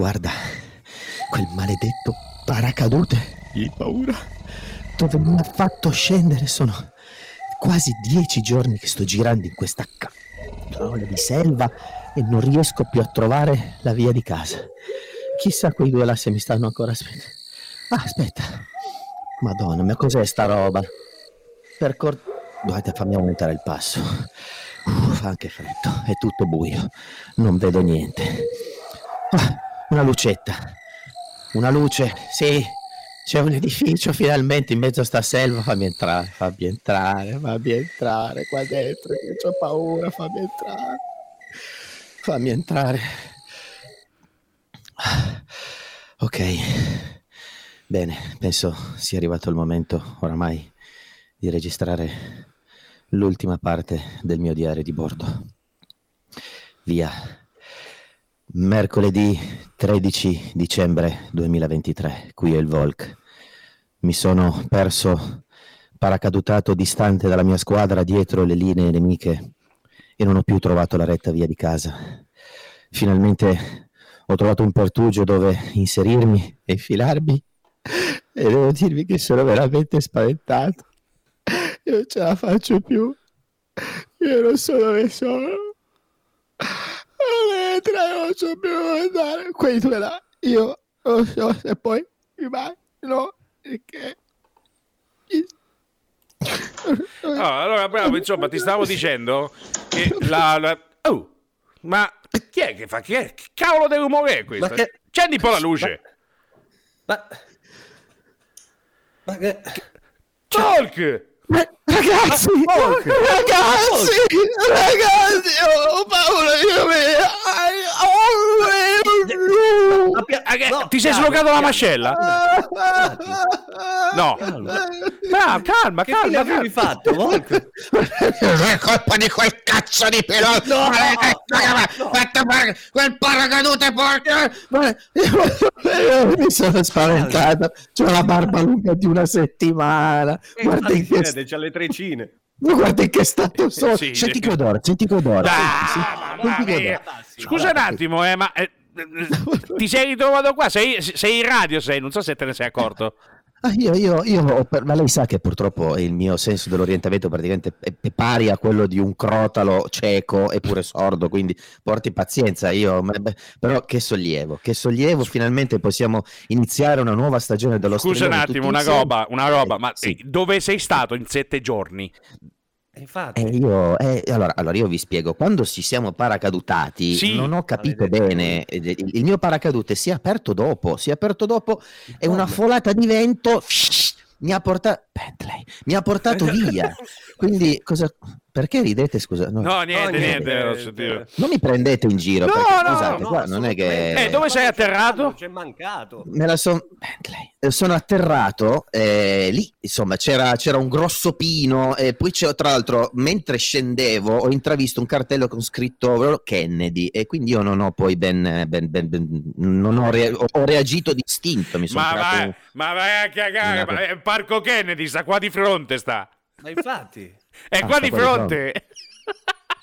Guarda, quel maledetto paracadute. Che paura. Dove mi ha fatto scendere sono quasi dieci giorni che sto girando in questa cavolo di selva e non riesco più a trovare la via di casa. Chissà quei due là se mi stanno ancora aspettando. Ah, aspetta. Madonna, ma cos'è sta roba? Per cor... Dovete farmi aumentare il passo. Uh, fa anche freddo, è tutto buio. Non vedo niente. Ah, una lucetta. Una luce, sì. C'è un edificio finalmente in mezzo a sta selva. Fammi entrare, fammi entrare, fammi entrare qua dentro. Che ho paura, fammi entrare. Fammi entrare. Ok. Bene, penso sia arrivato il momento oramai di registrare l'ultima parte del mio diario di bordo. Via. Mercoledì 13 dicembre 2023, qui è il Volk. Mi sono perso paracadutato distante dalla mia squadra dietro le linee nemiche e non ho più trovato la retta via di casa. Finalmente ho trovato un pertugio dove inserirmi e infilarmi e devo dirvi che sono veramente spaventato. Io non ce la faccio più. Io non so dove sono. Non non so più dove andare. Là, io non so se poi mi immagino che... Oh, allora, bravo, insomma, ti stavo dicendo che la... la... Oh, ma chi è che fa? Chi è? Che cavolo di rumore è questo? Che... Accendi un po' la luce. Ma... Ma... ma... Talk! Ragazzi, ragazzi, ragazzi, ho paura io mi... Ti sei slogato la mascella? No. Calma, calma, che calma. Che avevi fatto, Non è colpa di quel cazzo di pilota. No, no, no. Quel paracadute porca. Mi sono spaventato. C'ho la barba lunga di una settimana. Guarda che c'ha le trecine. Ma guarda in che stato sono. Sì, senti che odore, senti che odore. Scusa un attimo, eh, ma eh, ti sei ritrovato qua? Sei, sei, in radio, sei, non so se te ne sei accorto. Ah, io, io, io, ma lei sa che purtroppo il mio senso dell'orientamento praticamente è, pari a quello di un crotalo cieco e pure sordo, quindi porti pazienza. Io, ma, però che sollievo, che sollievo, finalmente possiamo iniziare una nuova stagione dello Scusa un attimo, una roba, una roba, ma sì. dove sei stato in sette giorni? Infatti. Eh, io, eh, allora, allora, io vi spiego, quando ci siamo paracadutati sì. non ho capito bene, il, il, mio paracadute si è aperto dopo, si è aperto dopo e una folata di vento mi ha portato Bentley, mi ha portato via. Quindi cosa perché ridete, scusa? No, no niente, no, niente. niente. Non mi prendete in giro. No, perché, no, scusate, no, qua non è che... Eh, dove sei atterrato? C'è mancato. Me la son... Bentley. Eh, sono atterrato eh, lì, insomma, c'era, c'era, un grosso pino e poi c'è, tra l'altro, mentre scendevo ho intravisto un cartello con scritto Kennedy e quindi io non ho poi ben... ben, ben, ben non ho, re... ho, reagito distinto, mi sono ma, vai, ma vai a cagare, eh, Parco Kennedy sta qua di fronte, sta. Ma infatti... È ah, qua di fronte.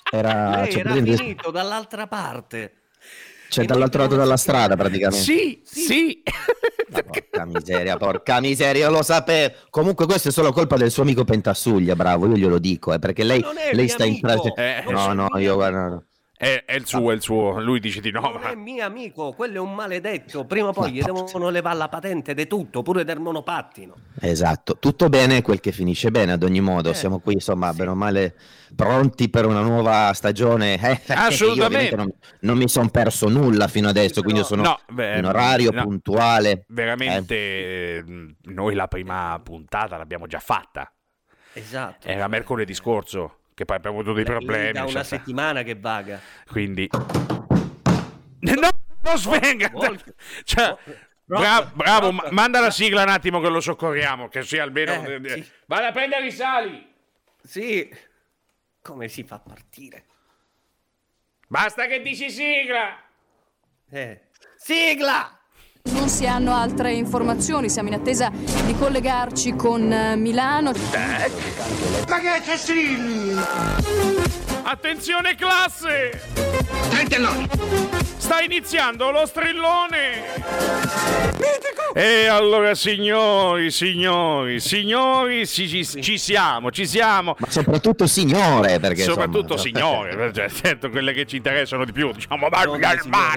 Era, Lei era finito dall'altra parte. Cioè, dall'altro lato della strada, praticamente. Sì, sì. sì. porca miseria, porca miseria, lo sapevo. Comunque, questo è solo colpa del suo amico Pentassuglia, bravo, io glielo dico, eh, perché lei, lei sta amico. in... Eh, no, no, io guarda... No. È, è, il suo, è il suo. Lui dice di no. Non ma... è mio amico, quello è un maledetto. Prima o poi gli devono levare la patente di tutto, pure del monopattino. Esatto, tutto bene quel che finisce bene ad ogni modo. Eh, Siamo qui, insomma, sì. bene o male, pronti per una nuova stagione. Eh, Assolutamente. non, non, mi sono perso nulla fino adesso, quindi sono no, beh, in orario no, puntuale. Veramente, eh. noi la prima puntata l'abbiamo già fatta. Esatto. Era mercoledì scorso che poi abbiamo avuto dei problemi. Da una cioè, settimana che vaga. Quindi... No, non svenga! Cioè, bravo, bravo ma- manda la sigla un attimo che lo soccorriamo, che sia almeno... Eh, sì. Vado a prendere i sali! Sì. Come si fa a partire? Basta che dici sigla! Eh. Sigla! Non si hanno altre informazioni, siamo in attesa di collegarci con eh, Milano. Ma che c'è Attenzione classe! Sta iniziando lo strillone! E allora signori, signori, signori, ci, ci, ci siamo, ci siamo. Ma soprattutto signore, perché Soprattutto insomma, signore, cioè, certo, quelle che ci interessano di più, diciamo, ma, Donne, ma-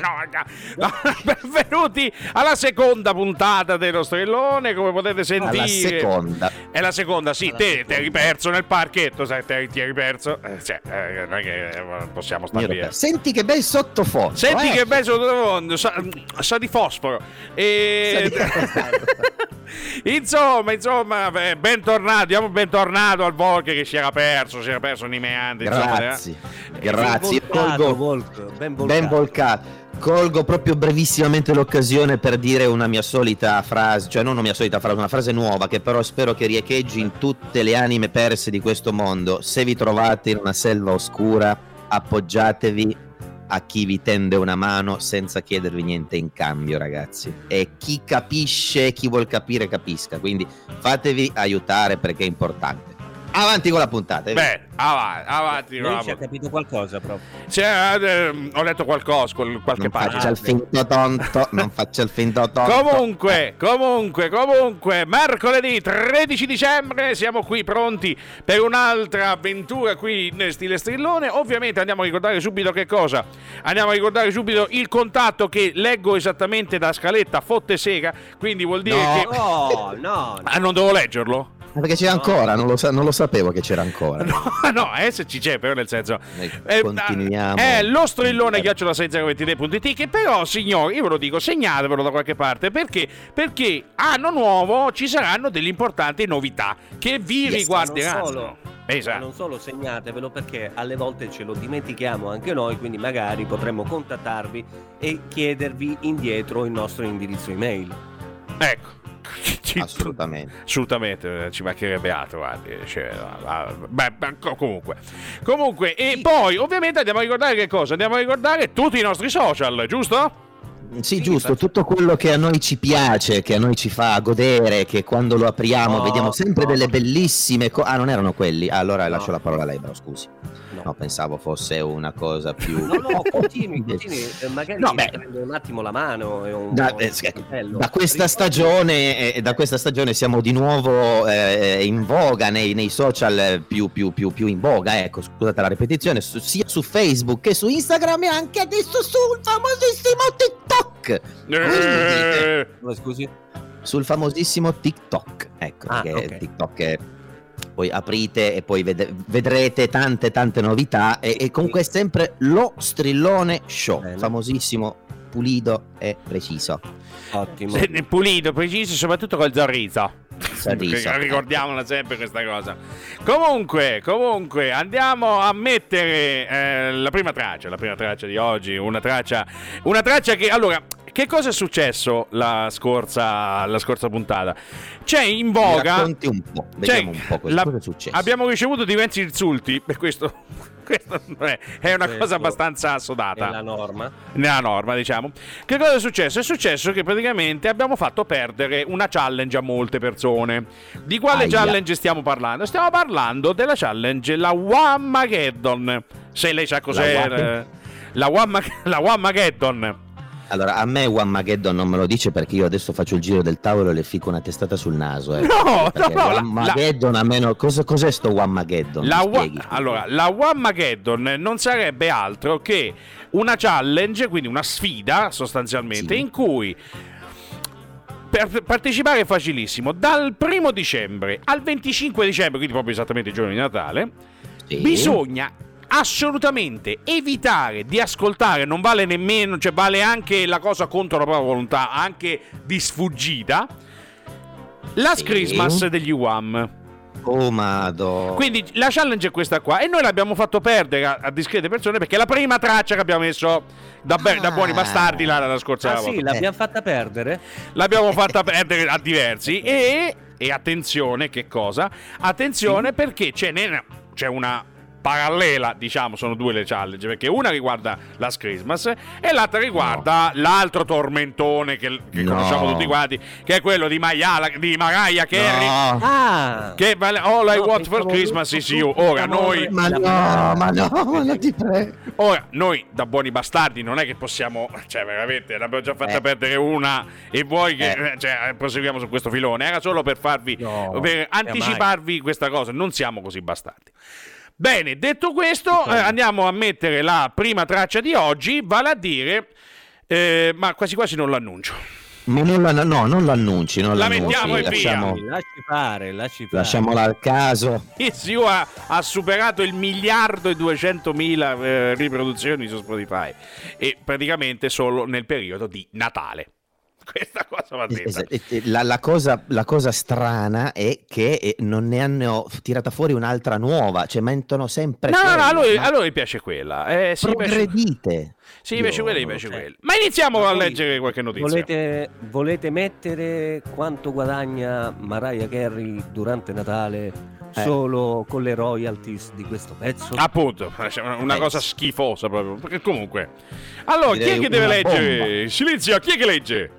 no, benvenuti alla seconda puntata dello strillone, come potete sentire. Alla seconda. È la seconda, sì, Alla te seconda. ti eri perso nel parchetto, sai, te ti eri perso. Eh, cioè, eh, non è che eh, possiamo stare via. Senti che bel sottofondo. Senti eh. che bello sottofondo, sa, sa di fosforo. E... insomma, insomma, eh, bentornato, diamo bentornato al Volker che si era perso, si era perso nei meandri. insomma, Grazie, eh. grazie. Volcato, colgo Volk, ben volcato. ben volcato. Colgo proprio brevissimamente l'occasione per dire una mia solita frase, cioè non una mia solita frase, una frase nuova che però spero che riecheggi in tutte le anime perse di questo mondo. Se vi trovate in una selva oscura, appoggiatevi a chi vi tende una mano senza chiedervi niente in cambio, ragazzi. E chi capisce, chi vuol capire, capisca. Quindi fatevi aiutare perché è importante. Avanti con la puntata. Beh, avanti, avanti. Lui ci ha capito qualcosa proprio. Cioè, eh, ho letto qualcosa, qual- qualche non pagina. faccia il finto tonto, non faccia il finto tonto. Comunque, comunque, comunque, mercoledì 13 dicembre siamo qui pronti per un'altra avventura qui nel stile strillone. Ovviamente andiamo a ricordare subito che cosa? Andiamo a ricordare subito il contatto che leggo esattamente da scaletta fotte sega, quindi vuol dire No. che... No, no, Ah, non devo leggerlo? Ma perché c'è ancora, non lo, sa- non lo sapevo che c'era ancora. No, no, adesso ci c'è, però nel senso... Eh, continuiamo. È lo strillone chiocciola 6023.it che però, signori, io ve lo dico, segnatevelo da qualche parte perché? Perché anno nuovo ci saranno delle importanti novità che vi Yes, riguarderanno. non solo. Esatto. Non solo segnatevelo perché alle volte ce lo dimentichiamo anche noi, quindi magari potremmo contattarvi e chiedervi indietro il nostro indirizzo email. Ecco. Assolutamente. Assolutamente, eh, ci mancherebbe altro, guardi. cioè, beh, beh, co- comunque. Comunque, e poi ovviamente andiamo a ricordare che cosa? Andiamo a ricordare tutti i nostri social, giusto? Sì, Sì, giusto, faccio- tutto quello che a noi ci piace, che a noi ci fa godere, che quando lo apriamo No, vediamo sempre no. delle bellissime cose. Ah, non erano quelli. Ah, allora No. lascio la parola a lei, però scusi. No. No, pensavo fosse una cosa più... No, no, continui, continui, eh, magari No, beh. prendo un attimo la mano un, Da, un eh, da questa stagione, eh, da questa stagione siamo di nuovo eh, in voga nei, nei social più, più, più, più in voga, ecco, scusate la ripetizione, su- sia su Facebook che su Instagram e anche adesso sul famosissimo TikTok. Eh, Scusi? Sul famosissimo TikTok, ecco, Ah, perché ok. TikTok è- poi aprite e poi vede- vedrete tante tante novità e, e comunque è sempre lo strillone show, Bene. famosissimo, pulido e preciso. Ottimo. Pulito, preciso, soprattutto col sorriso. Sorriso. Ricordiamola sempre questa cosa. Comunque, comunque, andiamo a mettere eh, la prima traccia, la prima traccia di oggi, una traccia, una traccia che allora, che cosa è successo la scorsa, la scorsa puntata? C'è in Mi voga racconti un po', vediamo Cioè, un po' cosa, la- cosa è successo. Abbiamo ricevuto diversi insulti per questo. è, è una Questo cosa abbastanza assodata la norma. nella norma, diciamo. Che cosa è successo? È successo che praticamente abbiamo fatto perdere una challenge a molte persone. Di quale Aia. challenge stiamo parlando? Stiamo parlando della challenge la Wamageddon. Se lei sa cos'è La eh, la la Wamageddon. Allora, a me One Mageddon non me lo dice perché io adesso faccio il giro del tavolo e le fico una testata sul naso. Eh. No, Perché no, no, la- One Mageddon a me no- cosa, cos'è sto One Mageddon? La, wa- allora, la Wamageddon non sarebbe altro che una challenge, quindi una sfida sostanzialmente, Sì. in cui per partecipare è facilissimo. Dal primo dicembre al 25 dicembre, quindi proprio esattamente il giorno di Natale, Sì. bisogna assolutamente evitare di ascoltare, non vale nemmeno, cioè vale anche la cosa contro la propria volontà, anche di sfuggita, Last Sì. Christmas degli Wham. Oh, mado. Quindi la challenge è questa qua e noi l'abbiamo fatto perdere a, a discrete persone perché è la prima traccia che abbiamo messo da, be- da Ah. buoni bastardi la, la scorsa Ah volta. sì, l'abbiamo fatta perdere? L'abbiamo fatta perdere a diversi e, e attenzione che cosa? Attenzione perché c'è, c'è una parallela, diciamo, sono due le challenge, perché una riguarda Last Christmas e l'altra riguarda l'altro tormentone che, che No. conosciamo tutti quanti, che è quello di, Maiala, di Mariah Carey. No, Ah! Che vale All I No, Want for Christmas is You. Ora noi, ma no, ma no, ma non ti prego. ora, noi da buoni bastardi non è che possiamo, cioè veramente, ne abbiamo già fatta Eh. perdere una e vuoi che Eh. cioè, proseguiamo su questo filone. Era solo per farvi, No, per mai. anticiparvi questa cosa, non siamo così bastardi. Bene, detto questo, eh, andiamo a mettere la prima traccia di oggi, vale a dire, eh, ma quasi quasi non l'annuncio. Ma non la, no, non l'annunci, non La l'annunci. mettiamo e via. lasciamo, Lasci fare, lasci fare. lasciamola al caso. Is You ha, ha superato il miliardo e 200 mila eh, riproduzioni su Spotify e praticamente solo nel periodo di Natale. Questa cosa va detta. La, la cosa, la cosa strana è che non ne hanno tirata fuori un'altra nuova, cioè mentono sempre. No, no, no, a lui, ma a lui piace quella. Eh, sì, progredite. sì, Io quella, piace so. quella. Ma iniziamo Ma a leggere qualche notizia. Volete, volete mettere quanto guadagna Mariah Carey durante Natale Eh. solo con le royalties di questo pezzo? Appunto, una Eh, cosa schifosa proprio. Perché comunque. Allora, chi è Direi che deve una leggere? Silenzio, chi è che legge?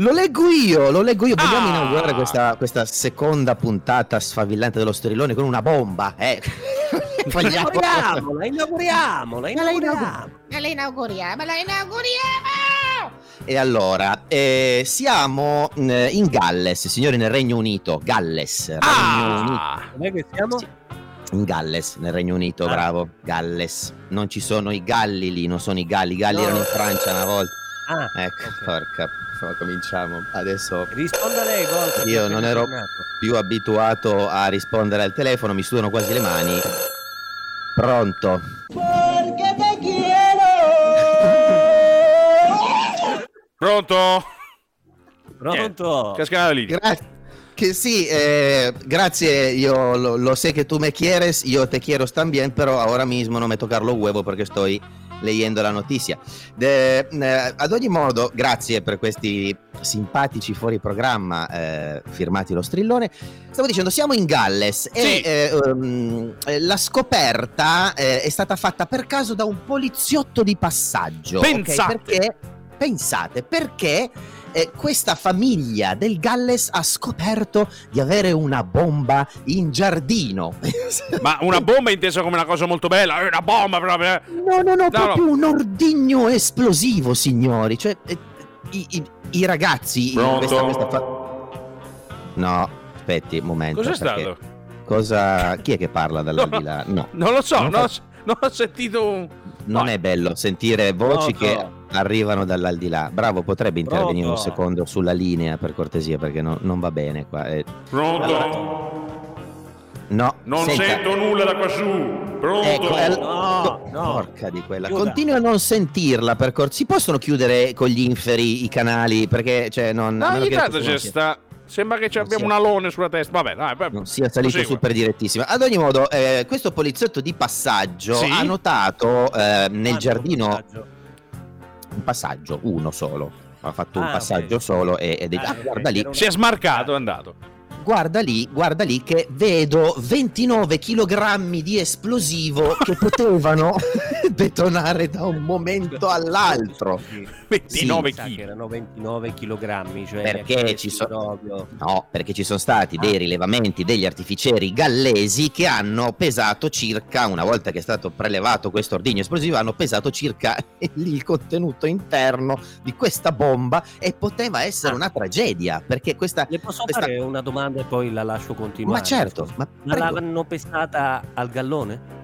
Lo leggo io, lo leggo io. Vogliamo Ah! inaugurare questa, questa seconda puntata sfavillante dello Sterillone con una bomba. Eh. Vogliamo- Inauguriamola, inauguriamola, inauguriamola. La inauguriamo, la inauguriamo! E allora, eh, siamo eh, in Galles, signori, nel Regno Unito. Galles, Regno Unito. Ah! Dov'è che siamo? Sì. In Galles, nel Regno Unito, Ah. bravo. Galles. Non ci sono i galli lì, non sono i galli. I galli No. erano in Francia una volta. Ah, Ecco, ok. porca. Cominciamo. Adesso Risponda lei, che Io non ero- tornato. più abituato a rispondere al telefono, mi sudano quasi le mani. Pronto? Pronto? Pronto? Cascata lì. Grazie. Che sì, eh, grazie, io lo, lo sé que tú me quieres, yo te quiero también, pero ahora mismo no me tocar los huevos perché estoy leyendo la notizia. De- eh, ad ogni modo, grazie per questi simpatici fuori programma eh, firmati lo strillone. Stavo dicendo, siamo in Galles Sì. e eh, um, la scoperta eh, è stata fatta per caso da un poliziotto di passaggio. Pensate. Perché, pensate, perché eh, questa famiglia del Galles ha scoperto di avere una bomba in giardino. Ma una bomba intesa come una cosa molto bella, è una bomba proprio. eh. No, no, no, No, proprio un ordigno esplosivo, signori. Cioè, eh, i, i- i ragazzi. Pronto? questa- questa fa- No, aspetti un momento. Cos'è stato? Cosa... Chi è che parla dall'aldilà? No, Non lo so, Non non, ho, non ho sentito un... non No. è bello sentire voci Pronto? che arrivano dall'aldilà. Bravo, potrebbe intervenire un Pronto? secondo sulla linea per cortesia, perché no- non va bene qua. eh. Pronto? No, Non senta. sento nulla da quassù. Pronto? Ecco, è- No, no. Porca di quella. Chiuda. Continuo a non sentirla per corso. Si possono chiudere con gli inferi i canali perché cioè non No, ogni tanto c'è sta... Sembra che ci abbiamo sia- un alone sulla testa. Vabbè, dai, vabbè. non sia salito Prosegua. super direttissimo. Ad ogni modo, eh, questo poliziotto di passaggio Sì? ha notato eh, nel Quanto giardino passaggio? un passaggio, uno solo. Ha fatto un Ah, passaggio ok. solo e, ed è Ah, ah, guarda lì, un- Si è smarcato, è andato. Guarda lì, guarda lì che vedo 29 kg di esplosivo che potevano detonare da un momento all'altro. 29 Mi sa che kg. erano 29 kg, cioè Perché ci presi so- proprio. No, perché ci sono stati dei Ah. rilevamenti degli artificieri gallesi che hanno pesato circa, una volta che è stato prelevato questo ordigno esplosivo, hanno pesato circa il contenuto interno di questa bomba e poteva essere Ah. una tragedia, perché questa... Le posso questa- fare una domanda e poi la lascio continuare? Ma certo, ma Ma prego. l'hanno pesata al gallone?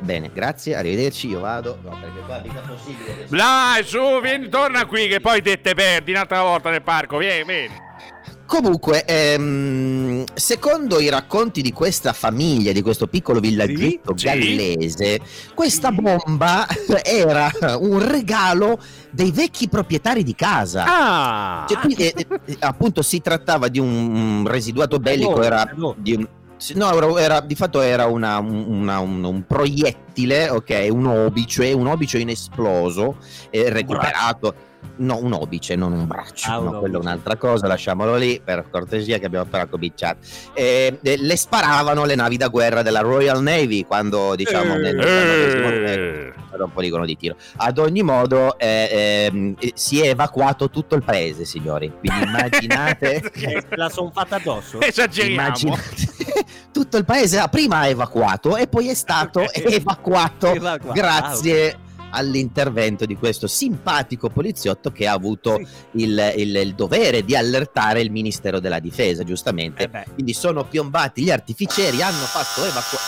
Bene, grazie, arrivederci, io vado. No, perché qua mica è possibile. Dai, su, vieni, torna qui che poi te te perdi un'altra volta nel parco. Vieni, vieni. Comunque, ehm, secondo i racconti di questa famiglia, di questo piccolo villaggetto Sì. gallese, questa Sì. bomba era un regalo dei vecchi proprietari di casa. Ah! Cioè, quindi, eh, eh, appunto si trattava di un residuato bellico, era di un- no, era, era- di fatto era una- un, una- un- un proiettile, ok, un obice, un obice inesploso, eh, recuperato. No, un obice, non un braccio. Ah, un no, quello è un'altra cosa, lasciamolo lì per cortesia che abbiamo appena cominciato. Eh, eh, le sparavano le navi da guerra della Royal Navy quando, diciamo, nel XIX Eh. era un poligono di tiro. Ad ogni modo, eh, ehm, eh, si è evacuato tutto il paese, signori. Quindi immaginate. Eh, la son fatta addosso. Esageriamo. immaginate tutto il paese ah, prima ha evacuato e poi è stato evacuato Evacuato. grazie all'intervento di questo simpatico poliziotto che ha avuto Sì. il, il- il dovere di allertare il Ministero della Difesa, giustamente. Eh Quindi sono piombati gli artificieri, hanno fatto evacuare.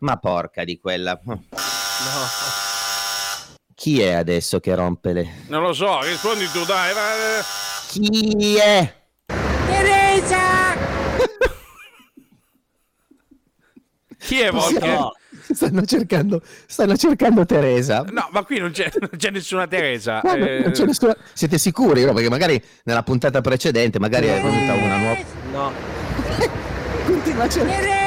Ma porca di quella. no. Chi è adesso che rompe le. Non lo so, rispondi tu, dai. Chi è? Chi è Volker? No. Stanno cercando, stanno cercando Teresa. No, ma qui non c'è, non c'è nessuna Teresa. No, Eh, non c'è nessuna- Siete sicuri? No, perché magari nella puntata precedente magari è venuta una nuova. No. Continua a cercare.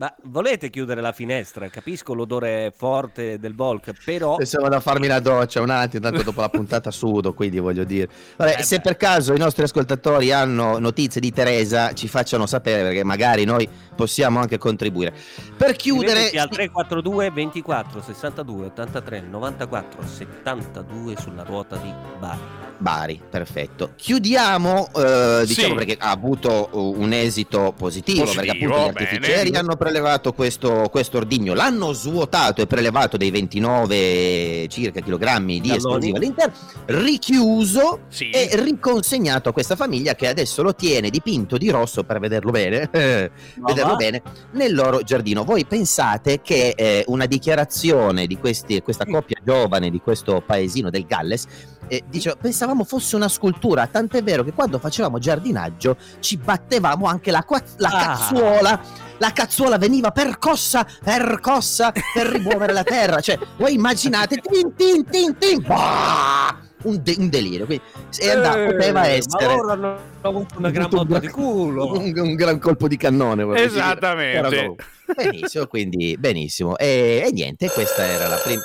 Ma volete chiudere la finestra? Capisco l'odore forte del Volk, però Pensavo da farmi la doccia un attimo, tanto dopo la puntata sudo, quindi voglio dire. Vabbè, Eh se beh. per caso i nostri ascoltatori hanno notizie di Teresa, ci facciano sapere perché magari noi possiamo anche contribuire. Per chiudere, al 342 24 62 83 94 72 sulla ruota di Bari. Bari, perfetto. Chiudiamo, eh, diciamo Sì. perché ha avuto uh, un esito positivo, Positivo, perché appunto gli artificieri hanno prelevato questo, questo ordigno, l'hanno svuotato e prelevato dei 29 circa chilogrammi di esplosivo all'interno, richiuso Sì. e riconsegnato a questa famiglia che adesso lo tiene dipinto di rosso per vederlo bene, vederlo bene nel loro giardino. Voi pensate che eh, una dichiarazione di questi, questa coppia giovane di questo paesino del Galles eh, dice, pensavamo fosse una scultura, tant'è vero che quando facevamo giardinaggio ci battevamo anche la, qua- la Ah. cazzuola. La cazzuola veniva percossa, percossa per rimuovere la terra. Cioè, voi immaginate, tin, tin, tin, tin, bah! un, de- un delirio. Quindi, è andato, poteva Eh, essere Ma loro hanno avuto una gran un, botta di culo. un, un gran colpo di cannone. Esattamente. Benissimo, quindi benissimo. E, e niente, questa era la prima.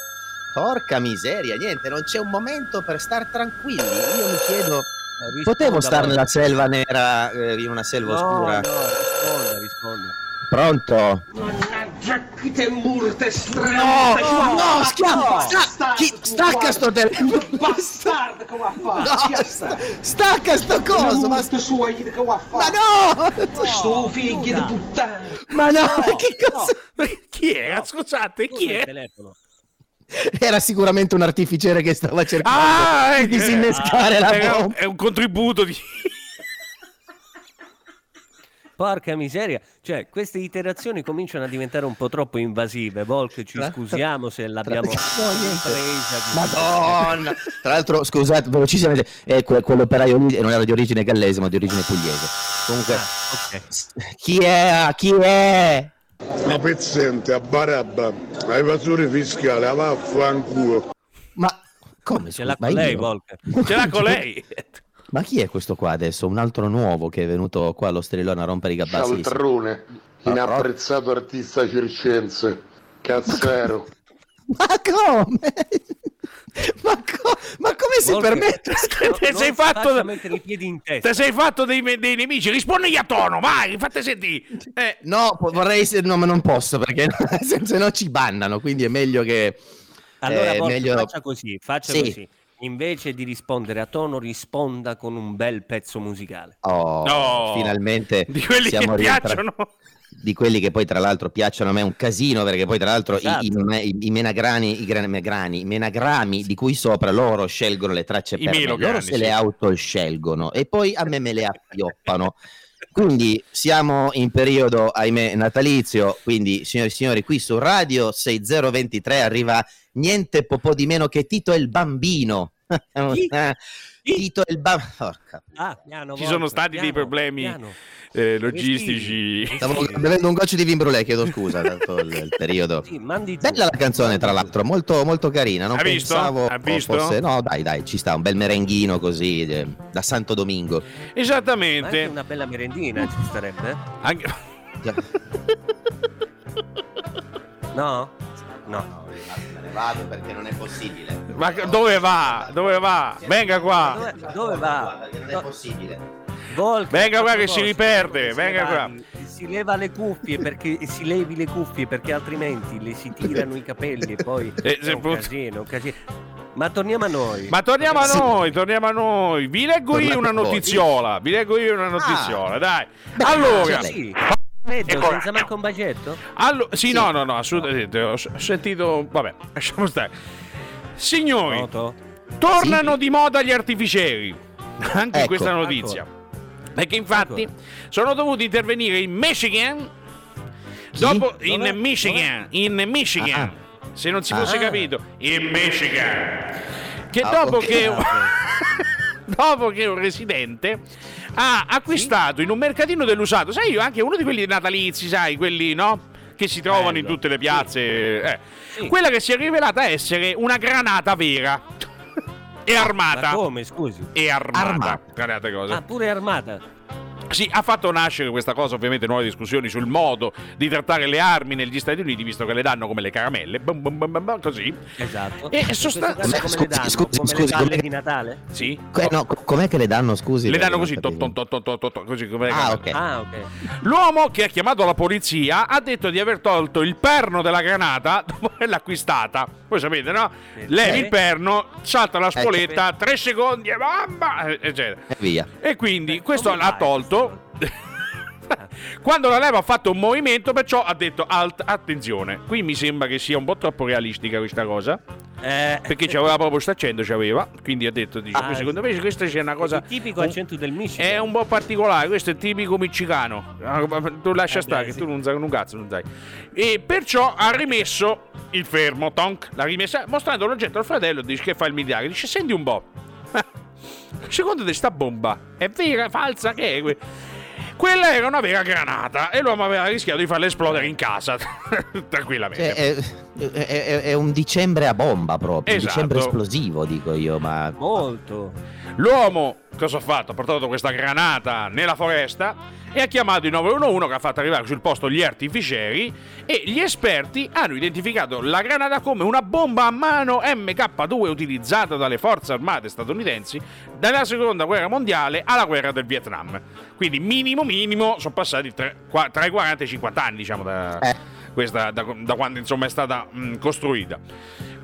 Porca miseria, niente, non c'è un momento per star tranquilli. Io mi chiedo, potevo Risponda, stare Volk. nella selva nera, eh, in una selva No, oscura? no, risponda, risponda. Pronto? Mannaggia, che te murte strane! No, no, schiaffo, sta- chi- stacca sto telefono. Bastardo che va a fare! No, sta- stacca sto coso, ma, Murte sua che va a ma no! Sto figlio di puttana! Ma no, che cosa? Chi era? Scusate, chi Scusa il è? telefono. Era sicuramente un artificiere che stava cercando Ah, di ecco. disinnescare la Era- bomba. È un contributo di... Porca miseria, cioè queste iterazioni cominciano a diventare un po' troppo invasive. Volk, ci Tra- scusiamo se l'abbiamo niente. presa. Madonna! Tra l'altro, scusate, velocissimamente, eh, que- quell'operaio lì non era di origine gallese, ma di origine pugliese. Comunque, Ah, ok. chi è? Chi è? La pezzente a Barabba, a evasore fiscale, a vaffanculo. Ma come? Ce l'ha con lei, io? Volk. Ce l'ha con lei. Ma chi è questo qua adesso? Un altro nuovo che è venuto qua allo strillone a rompere i gabbassi? Cialtrone, inapprezzato artista circense. Cazzero. Ma come? Ma, co- ma come si Volk, permette? no, Te sei fatto- faccia mettere i piedi in testa. Te sei fatto dei, dei nemici, rispondegli a tono, vai, fate sentire. Eh, No, vorrei se- no, ma non posso perché se, se no ci bannano, quindi è meglio che Allora, eh, Volk, meglio- faccia così, faccia Sì. così. Invece di rispondere a tono, risponda con un bel pezzo musicale. Oh, No. finalmente di quelli che siamo rientrati- piacciono. Di quelli che poi tra l'altro piacciono a me un casino perché poi tra l'altro i- i, Esatto. me- i, i menagrani, i gran- megrani, i menagrami di cui sopra loro scelgono le tracce I per me, loro se sì. le autoscelgono e poi a me me le appioppano. Quindi siamo in periodo, ahimè, natalizio, quindi signori e signori, qui su Radio 6023 arriva niente po' di meno che Tito il Bambino. Chi? Tito il Bambino. Porca Ah, piano, Ci sono stati dei piano, problemi piano. eh, logistici. Stavo bevendo un goccio di vin brûlé, chiedo scusa, dato il, il periodo. Sì. Bella la canzone, tra l'altro, molto, molto carina. Non Ha visto? pensavo Ha visto? fosse- No, dai, dai, ci sta un bel merenghino così eh, da Santo Domingo. Esattamente. una bella merendina ci starebbe? Anche- No? No. Me ne vado perché non è possibile. Ma dove va? Dove va? Venga qua. Dove, dove va? Non è No. possibile. Volk, Venga qua che si riperde, si venga leva- qua. Si leva le cuffie perché si levi le cuffie perché altrimenti le si tirano i capelli e poi Eh, è un casino, un casino. Ma torniamo a noi. Ma torniamo a Sì. noi, torniamo a noi. Vi leggo io una notiziola. Vi leggo io una notiziola, dai. Beh, allora, Vedo, senza manco un bacetto? allo- sì, no, no, no, assolutamente. Ho sentito. Vabbè, lasciamo stare. Signori, Noto? tornano di moda gli artificieri. Anche in Ecco. questa notizia. Perché infatti sono dovuti intervenire in Michigan. Dopo in Dov'è? Michigan, in Michigan. Se non si fosse Ah. capito, in Michigan. Che Ah, dopo ok. che Ah, dopo che un residente ha acquistato in un mercatino dell'usato, sai, io anche uno di quelli natalizi, sai, quelli no? Che si trovano in Bello. tutte le piazze. eh. Quella che si è rivelata essere una granata vera. e Ma armata. come, scusi? E armata. Armata. Guardate cosa. Ah, pure armata. Sì, ha fatto nascere questa cosa, ovviamente, nuove discussioni sul modo di trattare le armi negli Stati Uniti, visto che le danno come le caramelle. Bum, bum, bum, così. Esatto. E In questo sostan- caso come Scusi, le danno? scusi, come scusi, le palle di Natale? Sì. Que- no, co- com'è che le danno, scusi? Le danno non così, capivo. ton, ton, ton, ton, ton, ton, così come le Ah. Ah, ok. L'uomo che ha chiamato la polizia ha detto di aver tolto il perno della granata dopo averla acquistata. Voi sapete, no? Sì. Levi Eh. il perno, salta la spoletta, tre secondi e mamma, eccetera. E via. E quindi questo l'ha tolto. Quando la leva ha fatto un movimento, perciò ha detto alt, attenzione. Qui mi sembra che sia un po' troppo realistica questa cosa. Eh, Perché c'aveva proprio questo accento, c'aveva. Quindi ha detto, dice, Ah, secondo me questa c'è una cosa. il tipico un- accento del Michigan. È un po' particolare, questo è tipico miccicano. Ah, Tu lascia Eh stare, beh, che sì. tu non sai un cazzo, non sai. E perciò ha rimesso il fermo, tonk, l'ha rimessa, mostrando l'oggetto al fratello, dice che fa il militare. Dice, senti un po'. Secondo te sta bomba è vera, falsa, che è? Que-?" Quella era una vera granata e l'uomo aveva rischiato di farla esplodere in casa tranquillamente. Cioè, è, è- è- è un dicembre a bomba proprio, un Esatto. dicembre esplosivo, dico io, ma... Molto. L'uomo, cosa ha fatto? Ha portato questa granata nella foresta e ha chiamato il 911 che ha fatto arrivare sul posto gli artificieri e gli esperti hanno identificato la granata come una bomba a mano MK2 utilizzata dalle forze armate statunitensi dalla seconda guerra mondiale alla guerra del Vietnam. Quindi minimo minimo sono passati qua- tra i 40 e i 50 anni diciamo da, Eh. questa, da, da quando insomma è stata mh, costruita.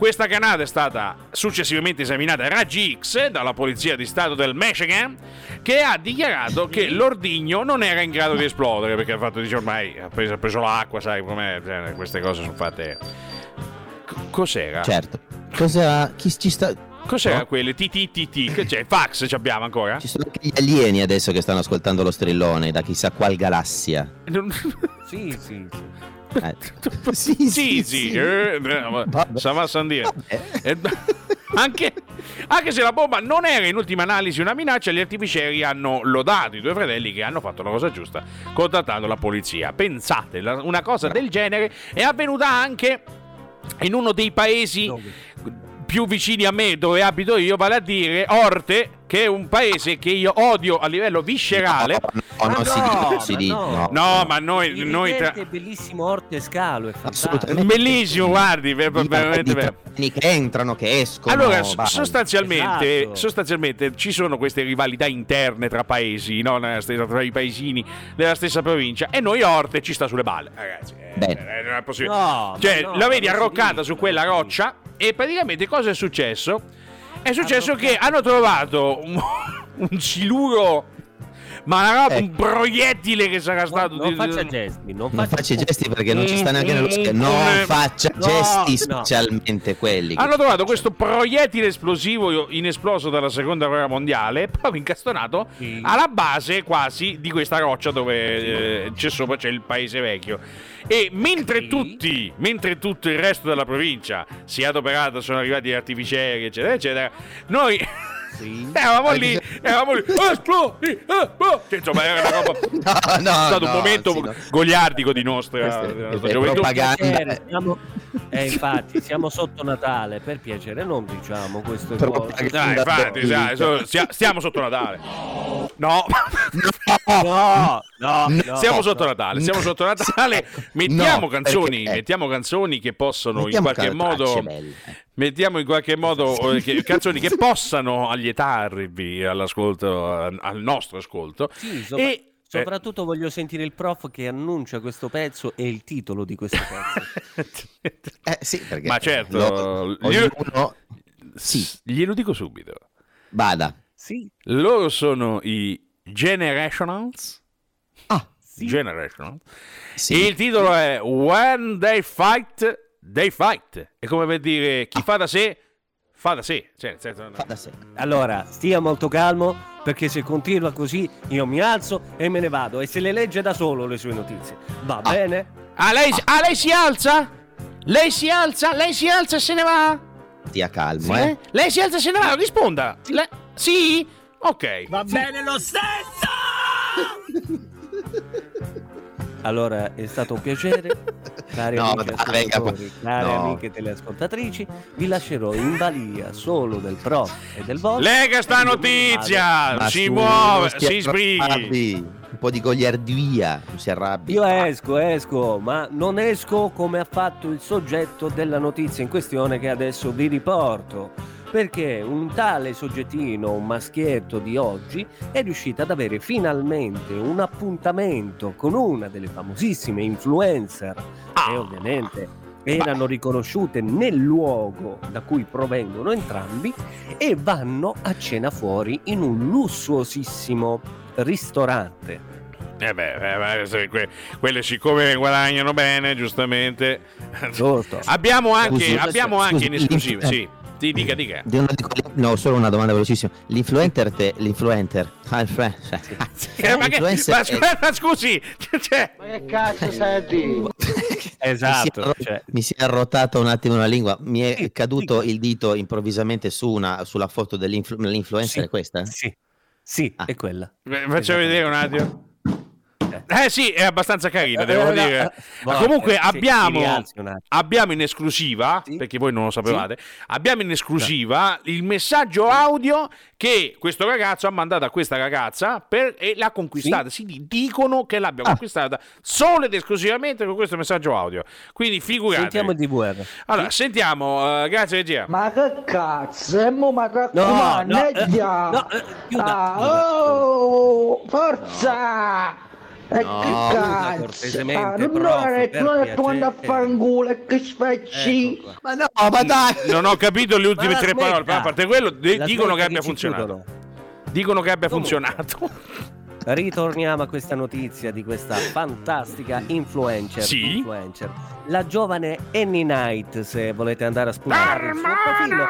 Questa granata è stata successivamente esaminata a raggi X dalla Polizia di Stato del Michigan, che ha dichiarato che l'ordigno non era in grado di esplodere perché ha fatto dice ormai ha preso, ha preso l'acqua, sai com'è, cioè, queste cose sono fatte. C- cos'era? Certo. Cosa... Chi ci sta... Cos'era no? quelle TTTT? Che c'è? Fax ci abbiamo ancora? Ci sono anche gli alieni adesso che stanno ascoltando lo strillone da chissà qual galassia. Non- Sì, sì, sì. Eh. sì, Sì, sì, eh, ma- Vabbè. sa va a San dire. Vabbè. Eh, anche, anche se la bomba non era in ultima analisi una minaccia, gli artificieri hanno lodato i due fratelli che hanno fatto la cosa giusta contattando la polizia. Pensate, la- una cosa del genere è avvenuta anche in uno dei paesi Dove? Più vicini a me, dove abito io, vale a dire Orte, che è un paese che io odio a livello viscerale. No, no, Ma non si no, dice, ma si dice, no. no. No, ma noi, Il noi tra- e bellissimo Orte Scalo è fantastico. Assolutamente. Bellissimo, guardi, ver- Di- veramente bello. che entrano, che escono. Allora, s- vai. sostanzialmente, Esatto. sostanzialmente ci sono queste rivalità interne tra paesi, no? Nella stessa- tra i paesini della stessa provincia, e noi Orte ci sta sulle balle, ragazzi. eh, Bene. eh, non è possibile. No, cioè, no, la vedi arroccata dice, su quella roccia, e praticamente cosa è successo? È successo che hanno trovato un, un siluro, ma una roba, un Ecco. proiettile che sarà stato. Non di- faccia gesti, non Non faccia gesti perché non ci sta neanche nello schermo. Mm, Non mm, faccia no, gesti no. specialmente quelli. che- Hanno trovato questo proiettile esplosivo inesploso dalla seconda guerra mondiale, proprio incastonato Sì. alla base quasi di questa roccia dove eh, c'è sopra c'è il paese vecchio. E mentre Sì. tutti, mentre tutto il resto della provincia si è adoperato, sono arrivati gli artificieri, eccetera, eccetera, noi Sì. eravamo lì, eravamo lì, esplodi, eh, oh! Cioè, insomma, era una roba. No, no, è stato un no, momento sì, no. goliardico di nostra, della questa nostra è gioventù. propaganda. Piacere, siamo- Eh, infatti, siamo sotto Natale, per piacere, non diciamo. Propaganda. Dai, infatti, stia- stiamo sotto Natale. No, No, no, no. Siamo sotto Natale, siamo sotto Natale, mettiamo No, canzoni, perché- mettiamo canzoni che possono Mettiamo in qualche modo mettiamo in qualche modo eh, che- canzoni che possano allietarvi all'ascolto al nostro ascolto. Sì, sopra- e soprattutto voglio sentire il prof che annuncia questo pezzo e il titolo di questo pezzo. Eh sì, perché Ma certo, lo- ognuno sì, glielo dico subito. vada. Sì, Loro sono i Generationals. Ah, sì. Generationals. sì. Il titolo è When They Fight, They Fight. È come per dire chi fa da sé, fa da sé. Cioè, nel senso, Fa da sé. Allora, stia molto calmo perché se continua così io mi alzo e me ne vado e se le legge da solo le sue notizie. Va bene? Ah, lei, ah, lei si alza? Lei si alza? Lei si alza e se ne va? Stia calmo, Sì? eh. Lei si alza e se ne va? Risponda. Le- Sì? Ok. Va bene lo stesso! Allora, è stato un piacere, cari No, amici dai, ascoltatori, no. amiche teleascoltatrici, vi lascerò in balia solo del prof e del boss. Lega sta notizia! Ma si su, muove, si sbrighi. Un po' di goliardia, non si arrabbi. Io esco, esco, ma non esco come ha fatto il soggetto della notizia in questione che adesso vi riporto. Perché un tale soggettino, un maschietto di oggi, è riuscito ad avere finalmente un appuntamento con una delle famosissime influencer Ah. e ovviamente erano riconosciute nel luogo da cui provengono entrambi e vanno a cena fuori in un lussuosissimo ristorante. Eh beh, eh, beh, se que- quelle siccome guadagnano bene, giustamente. Giusto. abbiamo anche, Scusi, abbiamo scusi, anche in esclusiva, eh. sì. Sì, dica, dica. Di una di quelle- No, solo una domanda velocissima. L'influencer te, l'influencer. Ah, influ- cioè, Eh, ma, che- ma è- scusa, ma scusi, cioè, Ma che cazzo stai a dire? Esatto, Mi si, è, cioè- mi si è arrotata un attimo la lingua. Mi è Sì, caduto sì. il dito improvvisamente su una, sulla foto dell'influ- dell'influencer. Sì. È questa? Sì, sì, Ah. è quella. eh, faccio vedere un attimo. Eh sì, è abbastanza carina, devo Eh, no, dire. eh, Ma comunque abbiamo, abbiamo in esclusiva, Sì. perché voi non lo sapevate, abbiamo in esclusiva il messaggio audio che questo ragazzo ha mandato a questa ragazza per- e l'ha conquistata. Si di- dicono che l'abbia Ah. conquistata solo ed esclusivamente con questo messaggio audio. Quindi figurate. Sentiamo il DVR. Allora, sentiamo, eh, grazie regia. Ma che cazzo? Mo ma No, raccomando, no, eh, neglia! no, eh, chiuda, Ah, chiuda, oh, forza! E No. che cazzo? cortesemente, Ah, non ho detto quando a fanculo e che specci! Ecco. Ma no, ma dai! Non ho capito le ultime Ma tre smetta. parole, però a parte quello, La dicono che abbia funzionato. chiudono. Dicono che abbia Comunque. funzionato. Ritorniamo a questa notizia di questa fantastica influencer. Sì? influencer. La giovane Annie Knight, se volete andare a esplorare il suo profilo.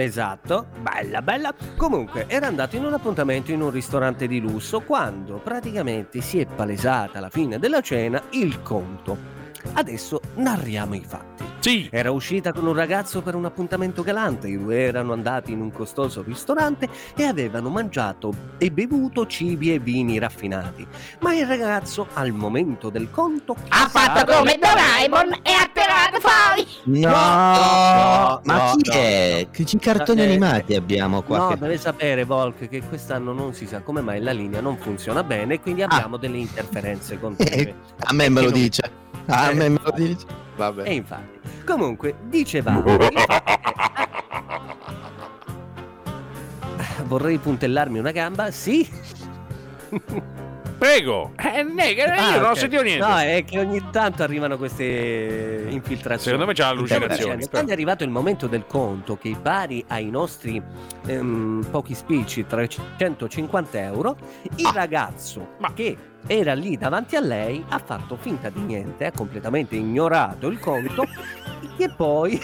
Esatto, bella bella. Comunque, era andato in un appuntamento in un ristorante di lusso quando praticamente si è palesata alla fine della cena il conto. Adesso narriamo i fatti. Sì. Era uscita con un ragazzo per un appuntamento galante, i due erano andati in un costoso ristorante e avevano mangiato e bevuto cibi e vini raffinati. Ma il ragazzo, al momento del conto, Ha fatto come Doraemon e ha tirato fuori! No, no, ma no, chi è? Che cartoni Eh, animati abbiamo qua? No, che- deve sapere Volk che quest'anno non si sa come mai la linea non funziona bene e quindi abbiamo delle interferenze continue. A me me lo non- dice. A Eh. me me lo dice. Vabbè. E infatti, comunque, dicevamo. Vorrei puntellarmi una gamba? Sì. Prego. Eh, nega, io Ah, non ho sentito niente. No, è che ogni tanto arrivano queste infiltrazioni. Secondo me allucinazioni, dicendo, però. Quando è arrivato il momento del conto, che pari ai nostri ehm, pochi spicci 350 euro, il ragazzo Ma- che era lì davanti a lei ha fatto finta di niente, ha completamente ignorato il conto e poi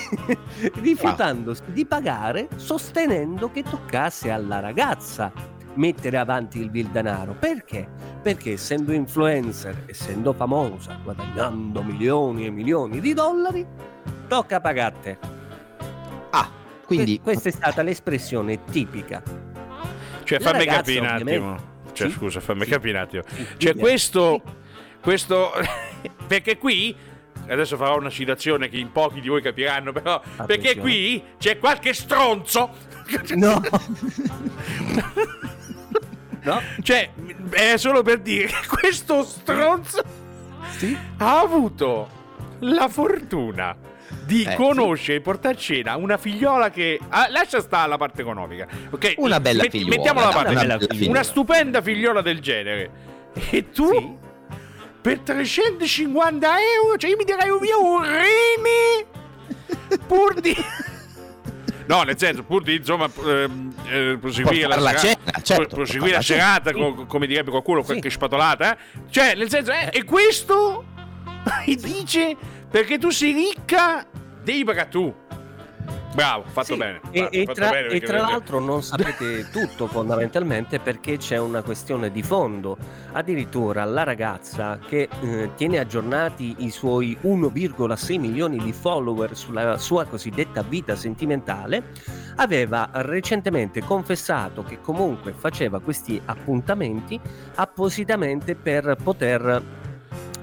rifiutandosi di pagare sostenendo che toccasse alla ragazza mettere avanti il vil denaro. Perché? Perché essendo influencer, essendo famosa, guadagnando milioni e milioni di dollari, tocca pagare. Ah, quindi Que- questa è stata l'espressione tipica. Cioè, La fammi capire un attimo. Cioè, Sì, scusa, fammi sì. capire un attimo. Sì, Cioè, sì, questo. sì. Questo. perché qui. Adesso farò una citazione che in pochi di voi capiranno, però. Perché Attenzione. qui c'è qualche stronzo. No. No? Cioè, è solo per dire che questo stronzo Sì? ha avuto la fortuna di Eh, conoscere e portare a cena una figliola che ah, lascia stare la parte economica ok Una bella Met- figliuola, mettiamola parte una bella figliuola. una stupenda figliola del genere e tu Sì. per 350 euro cioè io mi direi via un rene pur di No, nel senso, pur di insomma ehm, eh, proseguire la Portare la serata, cena, certo, pro- proseguire la serata, co- come direbbe qualcuno, Sì. qualche spatolata, eh? Cioè, nel senso, eh, e questo dice perché tu sei ricca, devi pagare tu. Bravo, fatto Sì, bene. E, fatto- e fatto tra, bene e tra l'altro non sapete tutto fondamentalmente perché c'è una questione di fondo. Addirittura la ragazza che eh, tiene aggiornati i suoi 1,6 milioni di follower sulla sua cosiddetta vita sentimentale aveva recentemente confessato che comunque faceva questi appuntamenti appositamente per poter...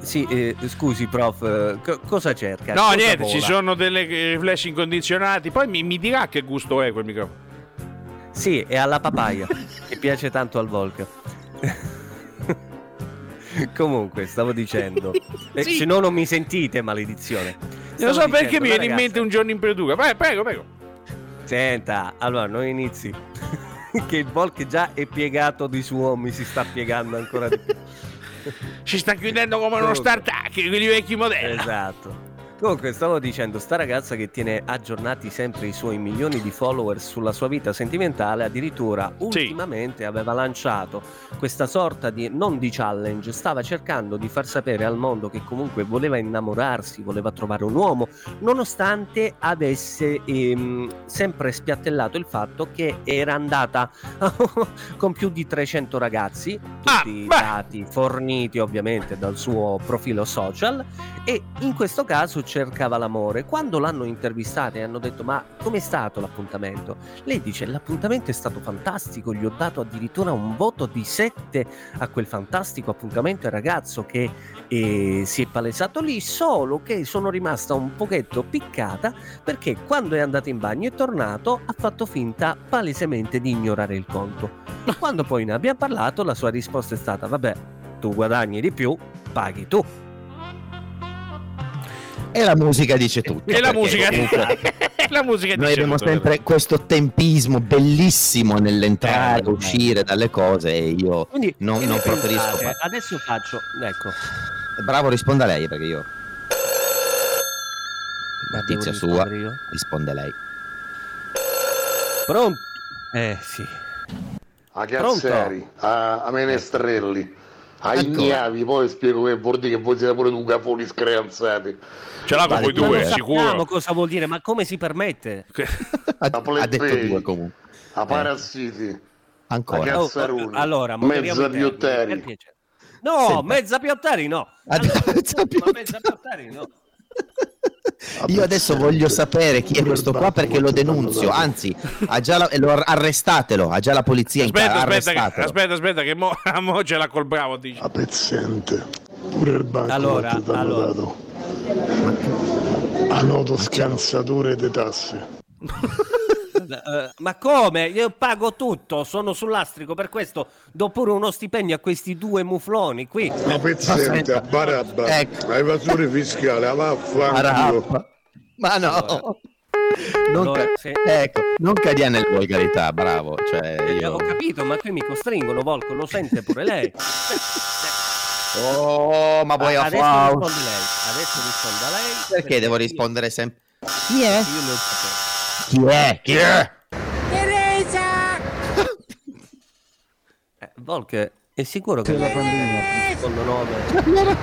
Sì, eh, scusi prof, eh, co- cosa cerca? No, Cosa niente, ci vola? sono delle eh, riflessi incondizionati. Poi mi, mi dirà che gusto è quel microfono. Sì, è alla papaya, che piace tanto al Volca. Comunque, stavo dicendo, eh, Sì. se no non mi sentite, maledizione. Non Stavo so perché dicendo, mi viene in ragazza- mente un giorno in Preduca. Vai, prego, prego. Senta, allora, non inizi. che il Volk già è piegato di suo, mi si sta piegando ancora di più. Si sta chiudendo come uno start-up, quelli vecchi modelli. Esatto. Comunque, stavo dicendo, sta ragazza che tiene aggiornati sempre i suoi milioni di follower sulla sua vita sentimentale, addirittura ultimamente aveva lanciato questa sorta di, non di challenge, stava cercando di far sapere al mondo che comunque voleva innamorarsi, voleva trovare un uomo, nonostante avesse ehm, sempre spiattellato il fatto che era andata con più di 300 ragazzi, Ah, tutti beh. dati forniti ovviamente dal suo profilo social e in questo caso cercava l'amore. Quando l'hanno intervistata e hanno detto ma com'è stato l'appuntamento? Lei dice l'appuntamento è stato fantastico, gli ho dato addirittura un voto di 7 a quel fantastico appuntamento e ragazzo che eh, si è palesato lì, solo che sono rimasta un pochetto piccata perché quando è andato in bagno e tornato ha fatto finta palesemente di ignorare il conto. Quando poi ne abbiamo parlato la sua risposta è stata vabbè, tu guadagni di più, paghi tu. E la musica dice tutto. E la musica, comunque la musica Noi dice abbiamo tutto. sempre questo tempismo bellissimo nell'entrare Eh, e uscire dalle cose e io Quindi non, che non ne preferisco fare. Adesso faccio, ecco, Bravo, risponda lei perché io notizia sua io? risponde lei. Pronto? Eh sì. A Pronto? Cazzari, a, a Menestrelli, a Ancora. Ignavi, poi spiego che vuol dire che voi siete pure due cafoni screanzati. Ce l'ha con Vale, voi tu, due, non eh. sicuro. cosa vuol dire, ma come si permette? Ha, La ha detto due comunque. A Parassiti, Ancora. Ma Oh, allora, Mezza i termini, Piottari. per piacere. No, Senta. mezza Piottari no. Ah, Allora, mezza Piottari. mezza Piottari no. Io adesso voglio sapere chi è questo qua perché lo denunzio. Anzi, ha già la- lo ar- arrestatelo, ha già la polizia in Aspetta, casa. aspetta, che, arrestatelo. aspetta, aspetta, che mo, mo ce l'ha col bravo. Dice. a pezzente, pure il banco Allora, allora. dato. A noto scansatore di tasse. Eh, ma come? Io pago tutto, sono sull'astrico, per questo do pure uno stipendio a questi due mufloni qui. A pezzente, a Barabba, Ecco. a evasore fiscale, a vaffanculo. Ma no. Non, Allora, ca- se- ecco, non cadia nelle volgarità, bravo. Cioè, Eh, io... Ho capito, ma qui mi costringono, Volco, lo sente pure lei. Oh, ma poi a adesso rispondi lei, adesso risponda lei. Perché devo io- rispondere sempre? Chi è? Io lo sapevo. Chi è? Chi è? Eh, Volk, è sicuro che la il secondo nome?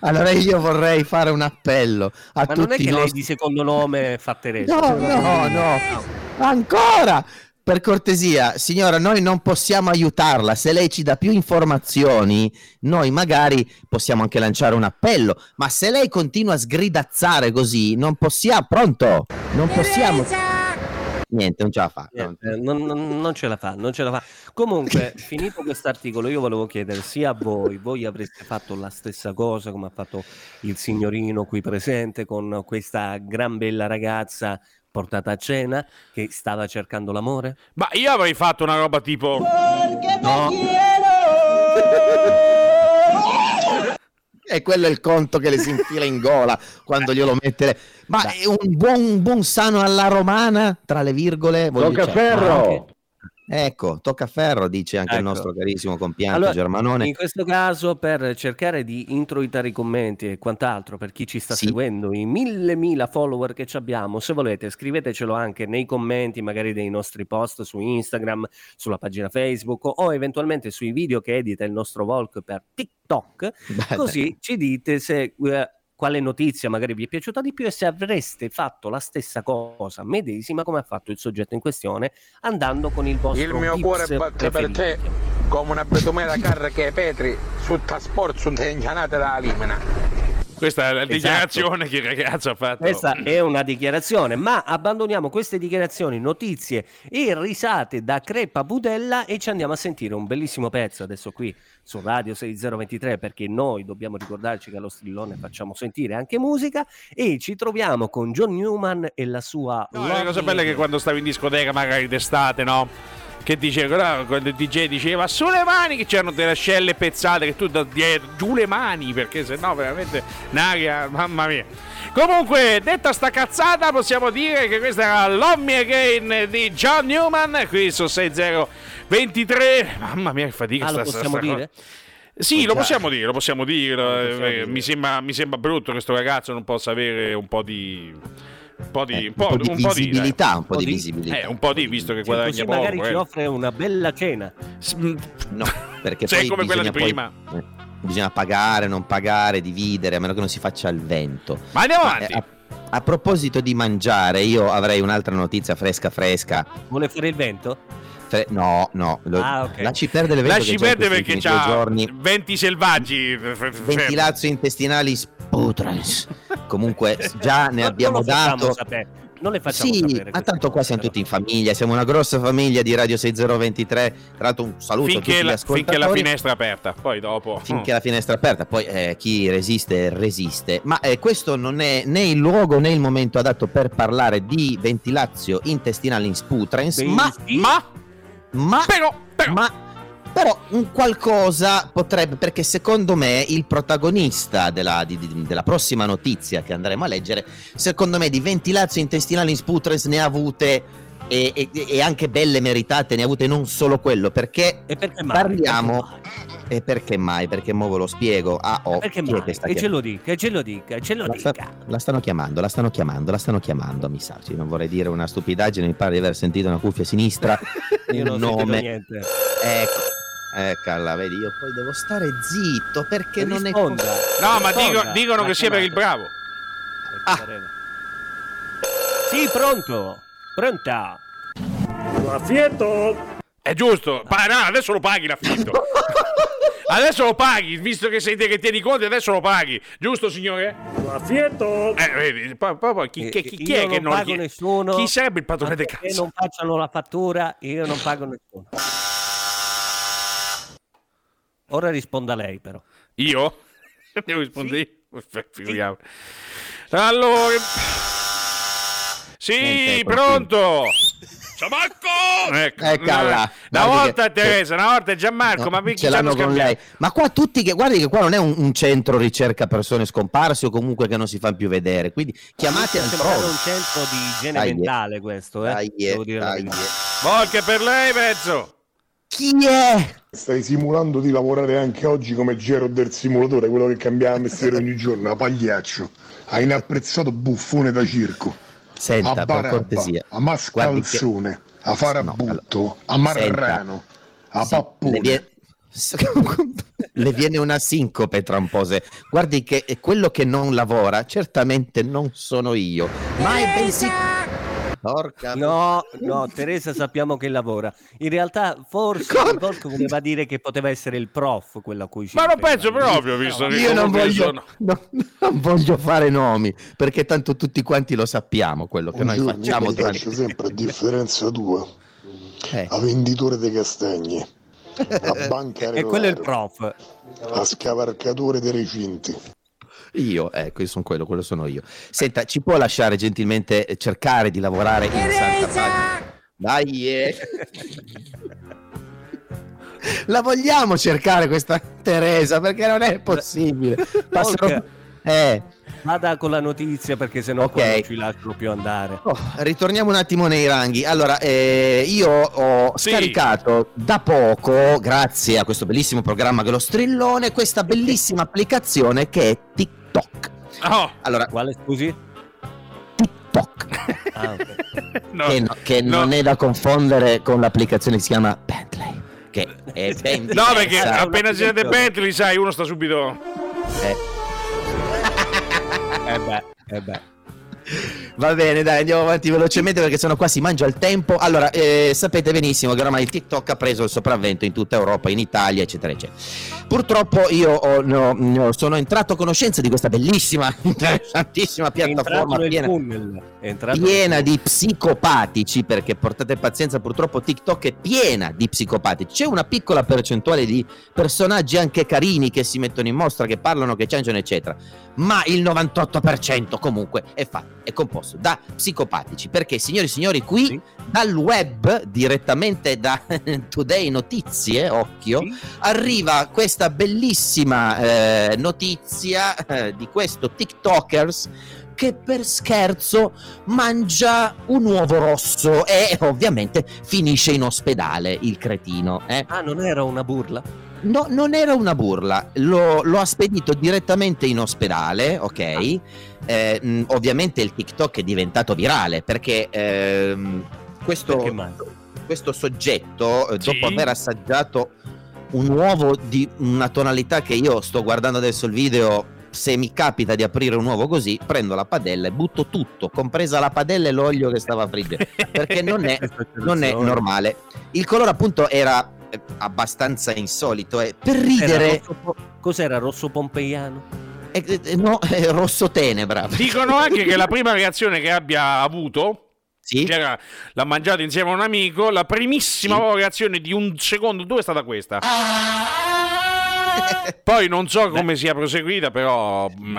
Allora io vorrei fare un appello a Ma non è tutti che i lei nostri... di secondo nome fa Teresa. No, no, no. Ancora! Per cortesia, signora, noi non possiamo aiutarla. Se lei ci dà più informazioni, noi magari possiamo anche lanciare un appello. Ma se lei continua a sgridazzare così, non possiamo. Pronto? Non possiamo. Niente, non ce la fa. Niente, non, non- non ce la fa, non ce la fa. Comunque, finito quest'articolo, io volevo chiedere sia a voi, voi avreste fatto la stessa cosa come ha fatto il signorino qui presente con questa gran bella ragazza portata a cena, che stava cercando l'amore? Ma io avrei fatto una roba tipo. No. E quello è il conto che le si infila in gola quando glielo mette. Ma è un buon, un buon sano alla romana, tra le virgole. Toccaferro! Ecco, tocca ferro, dice anche il Ecco. nostro carissimo compianto Allora, Germanone. In questo caso, per cercare di introitare i commenti e quant'altro, per chi ci sta Sì. seguendo, i mille mila follower che ci abbiamo, se volete scrivetecelo anche nei commenti, magari dei nostri post su Instagram, sulla pagina Facebook o eventualmente sui video che edita il nostro Volk per TikTok, Beh, così ci dite se... eh, quale notizia magari vi è piaciuta di più e se avreste fatto la stessa cosa medesima come ha fatto il soggetto in questione andando con il vostro Il mio cuore batte per te come una betumera carra che Petri su trasporto su da Limena. Questa è la Esatto. dichiarazione che il ragazzo ha fatto. Questa è una dichiarazione, ma abbandoniamo queste dichiarazioni, notizie e risate da Crepa Budella e ci andiamo a sentire un bellissimo pezzo adesso qui su Radio 6023 perché noi dobbiamo ricordarci che allo strillone facciamo sentire anche musica e ci troviamo con John Newman e la sua... No, la cosa bella è che quando stavi in discoteca, magari d'estate, no? Che diceva, quando il DJ diceva sulle mani, che c'erano delle ascelle pezzate, che tu da dietro, giù le mani, perché se no veramente un'aria, mamma mia. Comunque, detta sta cazzata, possiamo dire che questa era Me Again di John Newman, qui su 6023. Mamma mia, che fatica Ah, lo sta- sta- possiamo sta dire? cosa. Sì, lo possiamo dire, lo possiamo dire. Lo possiamo eh, dire. Mi, sembra, mi sembra brutto che questo ragazzo non possa avere un po' di. Un po' di. Eh, un po', di un po' di- visibilità, un po' di visibilità. eh, un po' di, visto che Sì, guadagna così poco. magari ci eh. offre una bella cena. Mm, No, perché Sei poi come quella di bisogna poi- prima. eh, bisogna pagare, non pagare, dividere, a meno che non si faccia il vento. Ma andiamo Ma, avanti. eh, a, a proposito di mangiare, io avrei un'altra notizia fresca fresca. Vuole fare il vento? No, no, lo- Ah, ok. lasci perdere l'evento Lasci perdere questi perché c'ha giorni venti selvaggi. f- ventilazio intestinali sputrens. Comunque già ne abbiamo non dato. sapere, Non le facciamo Sì, sapere. ma tanto qua siamo tutti in famiglia, siamo una grossa famiglia di Radio 6023. Tra l'altro un saluto a Finché la, finché la finestra è aperta, poi dopo. finché la finestra è aperta, poi eh, chi resiste resiste. Ma eh, questo non è né il luogo né il momento adatto per parlare di ventilazio intestinale in sputrens, ma. Ma, ma, però, però. ma però un qualcosa potrebbe, perché secondo me il protagonista della, di- di- della prossima notizia che andremo a leggere, secondo me di ventilazio intestinale in sputrens ne ha avute e, e- e anche belle meritate, ne ha avute non solo quello, perché E perché parliamo... Perché? E perché mai? Perché mo ve lo spiego. Ah, oh, Perché mai? che sta Che ce lo dica, ce lo dica, ce lo La, sta- dica. la stanno chiamando, la stanno chiamando, la stanno chiamando, mi sa. Non vorrei dire una stupidaggine, mi pare di aver sentito una cuffia sinistra. Io non un sentito nome. niente. Ecco, eccola, vedi, io poi devo stare zitto perché non è Risponda. No, ma dico- dicono La che sia per il bravo. Ah. Pareva. Sì, pronto. Pronta. È giusto. Pa- no, adesso lo paghi l'affitto. adesso lo paghi, visto che sei te che tieni conti, adesso lo paghi. Giusto, signore? L'affitto. Eh, vedi, poi, poi- poi chi, Eh, chi- chi- chi è che non pago chi- nessuno. Chi sarebbe il padrone del Perché cazzo? non facciano la fattura, io non pago nessuno. Ora risponda lei, però. Io? Devo rispondere io? F- Figuriamo. Allora. Sì, Niente, pronto. Ciamacco! Ecco. Eccola. Una volta che- Teresa, una volta è Gianmarco, No, ma perché ce l'hanno con lei. Ma qua tutti che guardi che qua non è un, un centro ricerca persone scomparse o comunque che non si fanno più vedere. Quindi chiamate al pro. un centro di igiene Dai, mentale questo, eh. Dai, Devo dire la dai, verità. Volche per lei, pezzo. Chi è? Stai simulando di lavorare anche oggi come Gero del simulatore, quello che cambiava mestiere ogni giorno, a pagliaccio. A inapprezzato buffone da circo. Senta, a per barabba, cortesia. a Guardi che- mascalzone, a farabutto, a marrano, a Sì, pappone. le, vie- le viene una sincope tra un po'. se- Guardi che quello che non lavora certamente non sono io, ma è bensì... Porca No, no, Teresa sappiamo che lavora. In realtà forse Volco voleva dire che poteva essere il prof quello a cui ci Ma non penso proprio, visto che Io non voglio, sono- no, non voglio fare nomi perché tanto tutti quanti lo sappiamo quello che noi facciamo mi piace sempre a differenza tua, Eh, a venditore di castagne, a banca E quello è il prof. a scavarcatore dei recinti. Io, ecco, io sono quello, quello sono io. Senta, ci può lasciare gentilmente eh, cercare di lavorare in santa pace? Dai, eh. La vogliamo cercare questa Teresa perché non è possibile. Passano... Eh, Vada con la notizia perché sennò qua Ok. non ci lasciano più andare. oh, ritorniamo un attimo nei ranghi. Allora, eh, io ho Sì. scaricato da poco, grazie a questo bellissimo programma che è lo strillone, questa bellissima applicazione che è TikTok. Oh, Allora, Quale scusi? TikTok. Ah, ok. no. che, no- che no. non è da confondere con l'applicazione che si chiama Bentley, che è ben No, perché appena siete un'applicazione. Bentley, sai, uno sta subito. Eh, Eh beh, eh beh. Va bene, dai, andiamo avanti velocemente perché sennò qua si mangia il tempo. Allora, eh, sapete benissimo che ormai TikTok ha preso il sopravvento in tutta Europa, in Italia, eccetera, eccetera. Purtroppo io ho- no, no, sono entrato a conoscenza di questa bellissima, interessantissima piattaforma piena, piena di psicopatici, perché portate pazienza, purtroppo TikTok è piena di psicopatici. C'è una piccola percentuale di personaggi anche carini che si mettono in mostra, che parlano, che ciangiano, eccetera. Ma il 98% comunque è fatto, è composto da psicopatici. Perché, signori e signori, qui Sì. dal web, direttamente da Today Notizie, occhio, Sì. arriva questa bellissima eh, notizia eh, di questo TikTokers che per scherzo mangia un uovo rosso e ovviamente finisce in ospedale il cretino. eh. Ah, non era una burla? No, non era una burla, lo, lo ha spedito direttamente in ospedale, ok? Eh, mh, ovviamente il TikTok è diventato virale perché ehm, questo, Perché questo soggetto, eh, Sì. dopo aver assaggiato un uovo di una tonalità che io sto guardando adesso il video, se mi capita di aprire un uovo così, prendo la padella e butto tutto, compresa la padella e l'olio che stava friggendo, perché non è, non è normale. Il colore appunto era abbastanza insolito e per Era ridere rosso po- Cos'era rosso pompeiano? eh, eh, no, è rosso tenebra. Dicono anche che la prima reazione che abbia avuto Sì? che era- l'ha mangiato insieme a un amico. La primissima Sì. reazione di un secondo o due è stata questa. Poi non so come sia proseguita, però mm,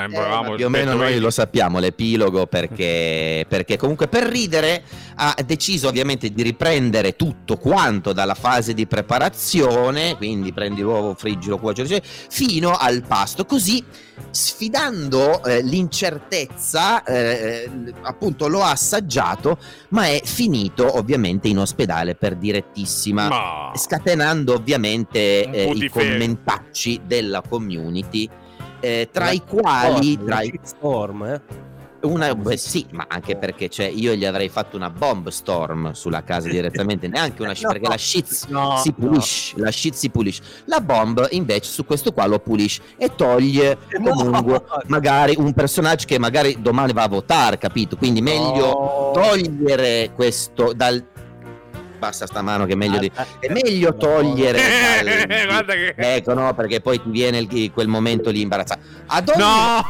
Eh, più o meno noi lo sappiamo l'epilogo perché, perché comunque per ridere ha deciso ovviamente di riprendere tutto quanto dalla fase di preparazione quindi prendi l'uovo, friggilo, cioè, fino al pasto così sfidando eh, l'incertezza eh, appunto lo ha assaggiato ma è finito ovviamente in ospedale per direttissima Ma... scatenando ovviamente eh, i putiferio. Commentacci della community eh, tra i quali tra i- Storm, eh? una, beh, sì, ma anche perché cioè, io gli avrei fatto una bomb storm sulla casa direttamente, neanche una No, perché la shit no, si no. pulisce, la shit si pulisce. La bomb invece su questo qua lo pulisce e toglie No. comunque magari un personaggio che magari domani va a votare, capito? Quindi meglio No. togliere questo dal basta sta mano che è meglio di Ah, è meglio togliere dal- Guarda che- ecco no perché poi ti viene il- quel momento lì imbarazzato ad ogni No!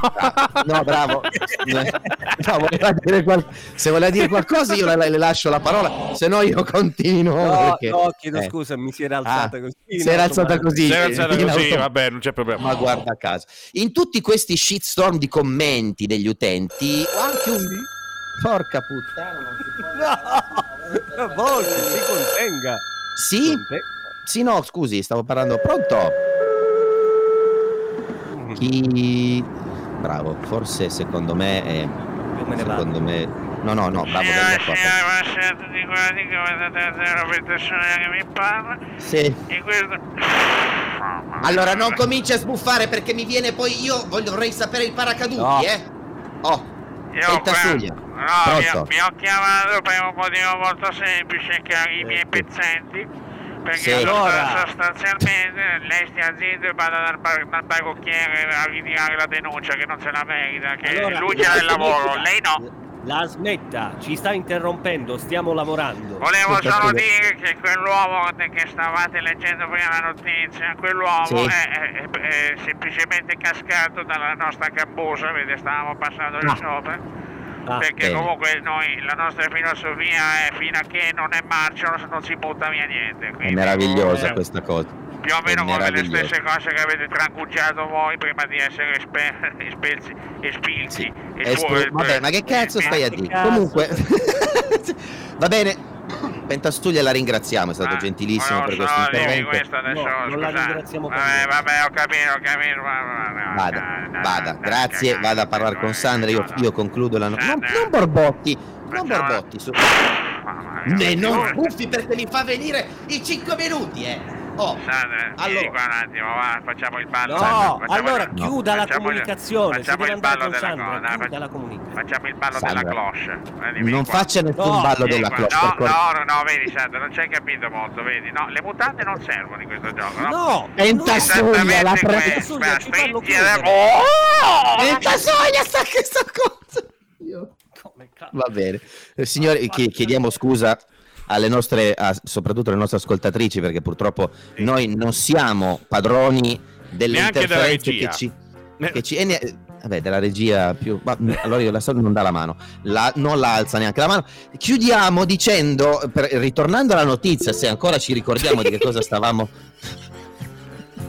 no bravo no, voleva dire qual- se voleva dire qualcosa io le, le lascio la parola se no io continuo No, perché- no, chiedo eh. scusa, mi si era alzata Ah, così. si era alzata così Si era alzata così, auto- vabbè, non c'è problema. ma guarda caso in tutti questi shitstorm di commenti degli utenti ho anche un porca puttana non si può- No, Volpi, si contenga. sì Conte- sì no scusi stavo parlando pronto Chi... Bravo, forse secondo me è... Io me ne vado. Secondo me... No, no, no, bravo, venga qua. buonasera a tutti quanti, come state Roberto Sonia che mi parla Sì. e questo... Allora, non cominci a sbuffare perché mi viene poi io voglio, vorrei sapere i paracaduti, No. eh. Oh, Io senta qua-. No, vi ho, vi ho chiamato per un motivo molto semplice, che i miei pezzenti, perché Sì. sost- sostanzialmente lei stia zitto e vada dal, bar- dal parrucchiere a ritirare la denuncia che non se la merita, che Allora, lui c'ha il la lavoro, smetta. lei no. La smetta, ci sta interrompendo, stiamo lavorando. Volevo solo dire che quell'uomo che stavate leggendo prima la notizia, quell'uomo Sì. è, è- è- è semplicemente cascato dalla nostra cambusa, vede, stavamo passando di Ah. sopra. Ah, perché bene. comunque noi, la nostra filosofia è fino a che non è marcio non si butta via niente. È quindi meravigliosa comunque- questa cosa. più o meno È come le stesse cose che avete trancucciato voi prima di essere espe- espelsi, espilsi. È E scu- fu- vabbè, ma che cazzo stai a dire? Cazzo. Comunque, va bene. Pentastuglia la ringraziamo, è stato Ah, gentilissimo per questo so, dimmi intervento. questo adesso, No, non la ringraziamo per Vabbè, vabbè, ho capito, ho capito. va- va- va- Vada, va- vada, va- grazie, va- vada a parlare con Sandra, io, io concludo la... No- non, non borbotti, non borbotti. Su. Ne non buffi perché mi fa venire i 5 minuti, eh. Oh, Sandra, Allora. vieni qua un attimo, va, facciamo il ballo. No, Sandra, facciamo allora il- chiuda la facciamo comunicazione, Facciamo il ballo della Sandra, cosa. la. Facciamo il ballo Sandra, della cloche. Eh, non qua. faccia nessun No, ballo della qua. cloche. No, no, no, no, vedi Sandra, non ci hai capito molto, vedi? No, le mutande non servono in questo gioco, no? No, Pentasuglia, la pre... questo, Suglia, ma ci fanno spingi le- chiudere. Oh! Pentasuglia sta che sta cosa. Come cazzo? Va bene. Eh, Signori, chi- chiediamo scusa alle nostre, a- soprattutto alle nostre ascoltatrici, perché purtroppo noi non siamo padroni delle Neanche interferenze che ci... Che ci ne- vabbè, della regia più... ma- allora io la so non dà la mano, la- non la alza neanche la mano. Chiudiamo dicendo, per- ritornando alla notizia, se ancora ci ricordiamo di che cosa stavamo.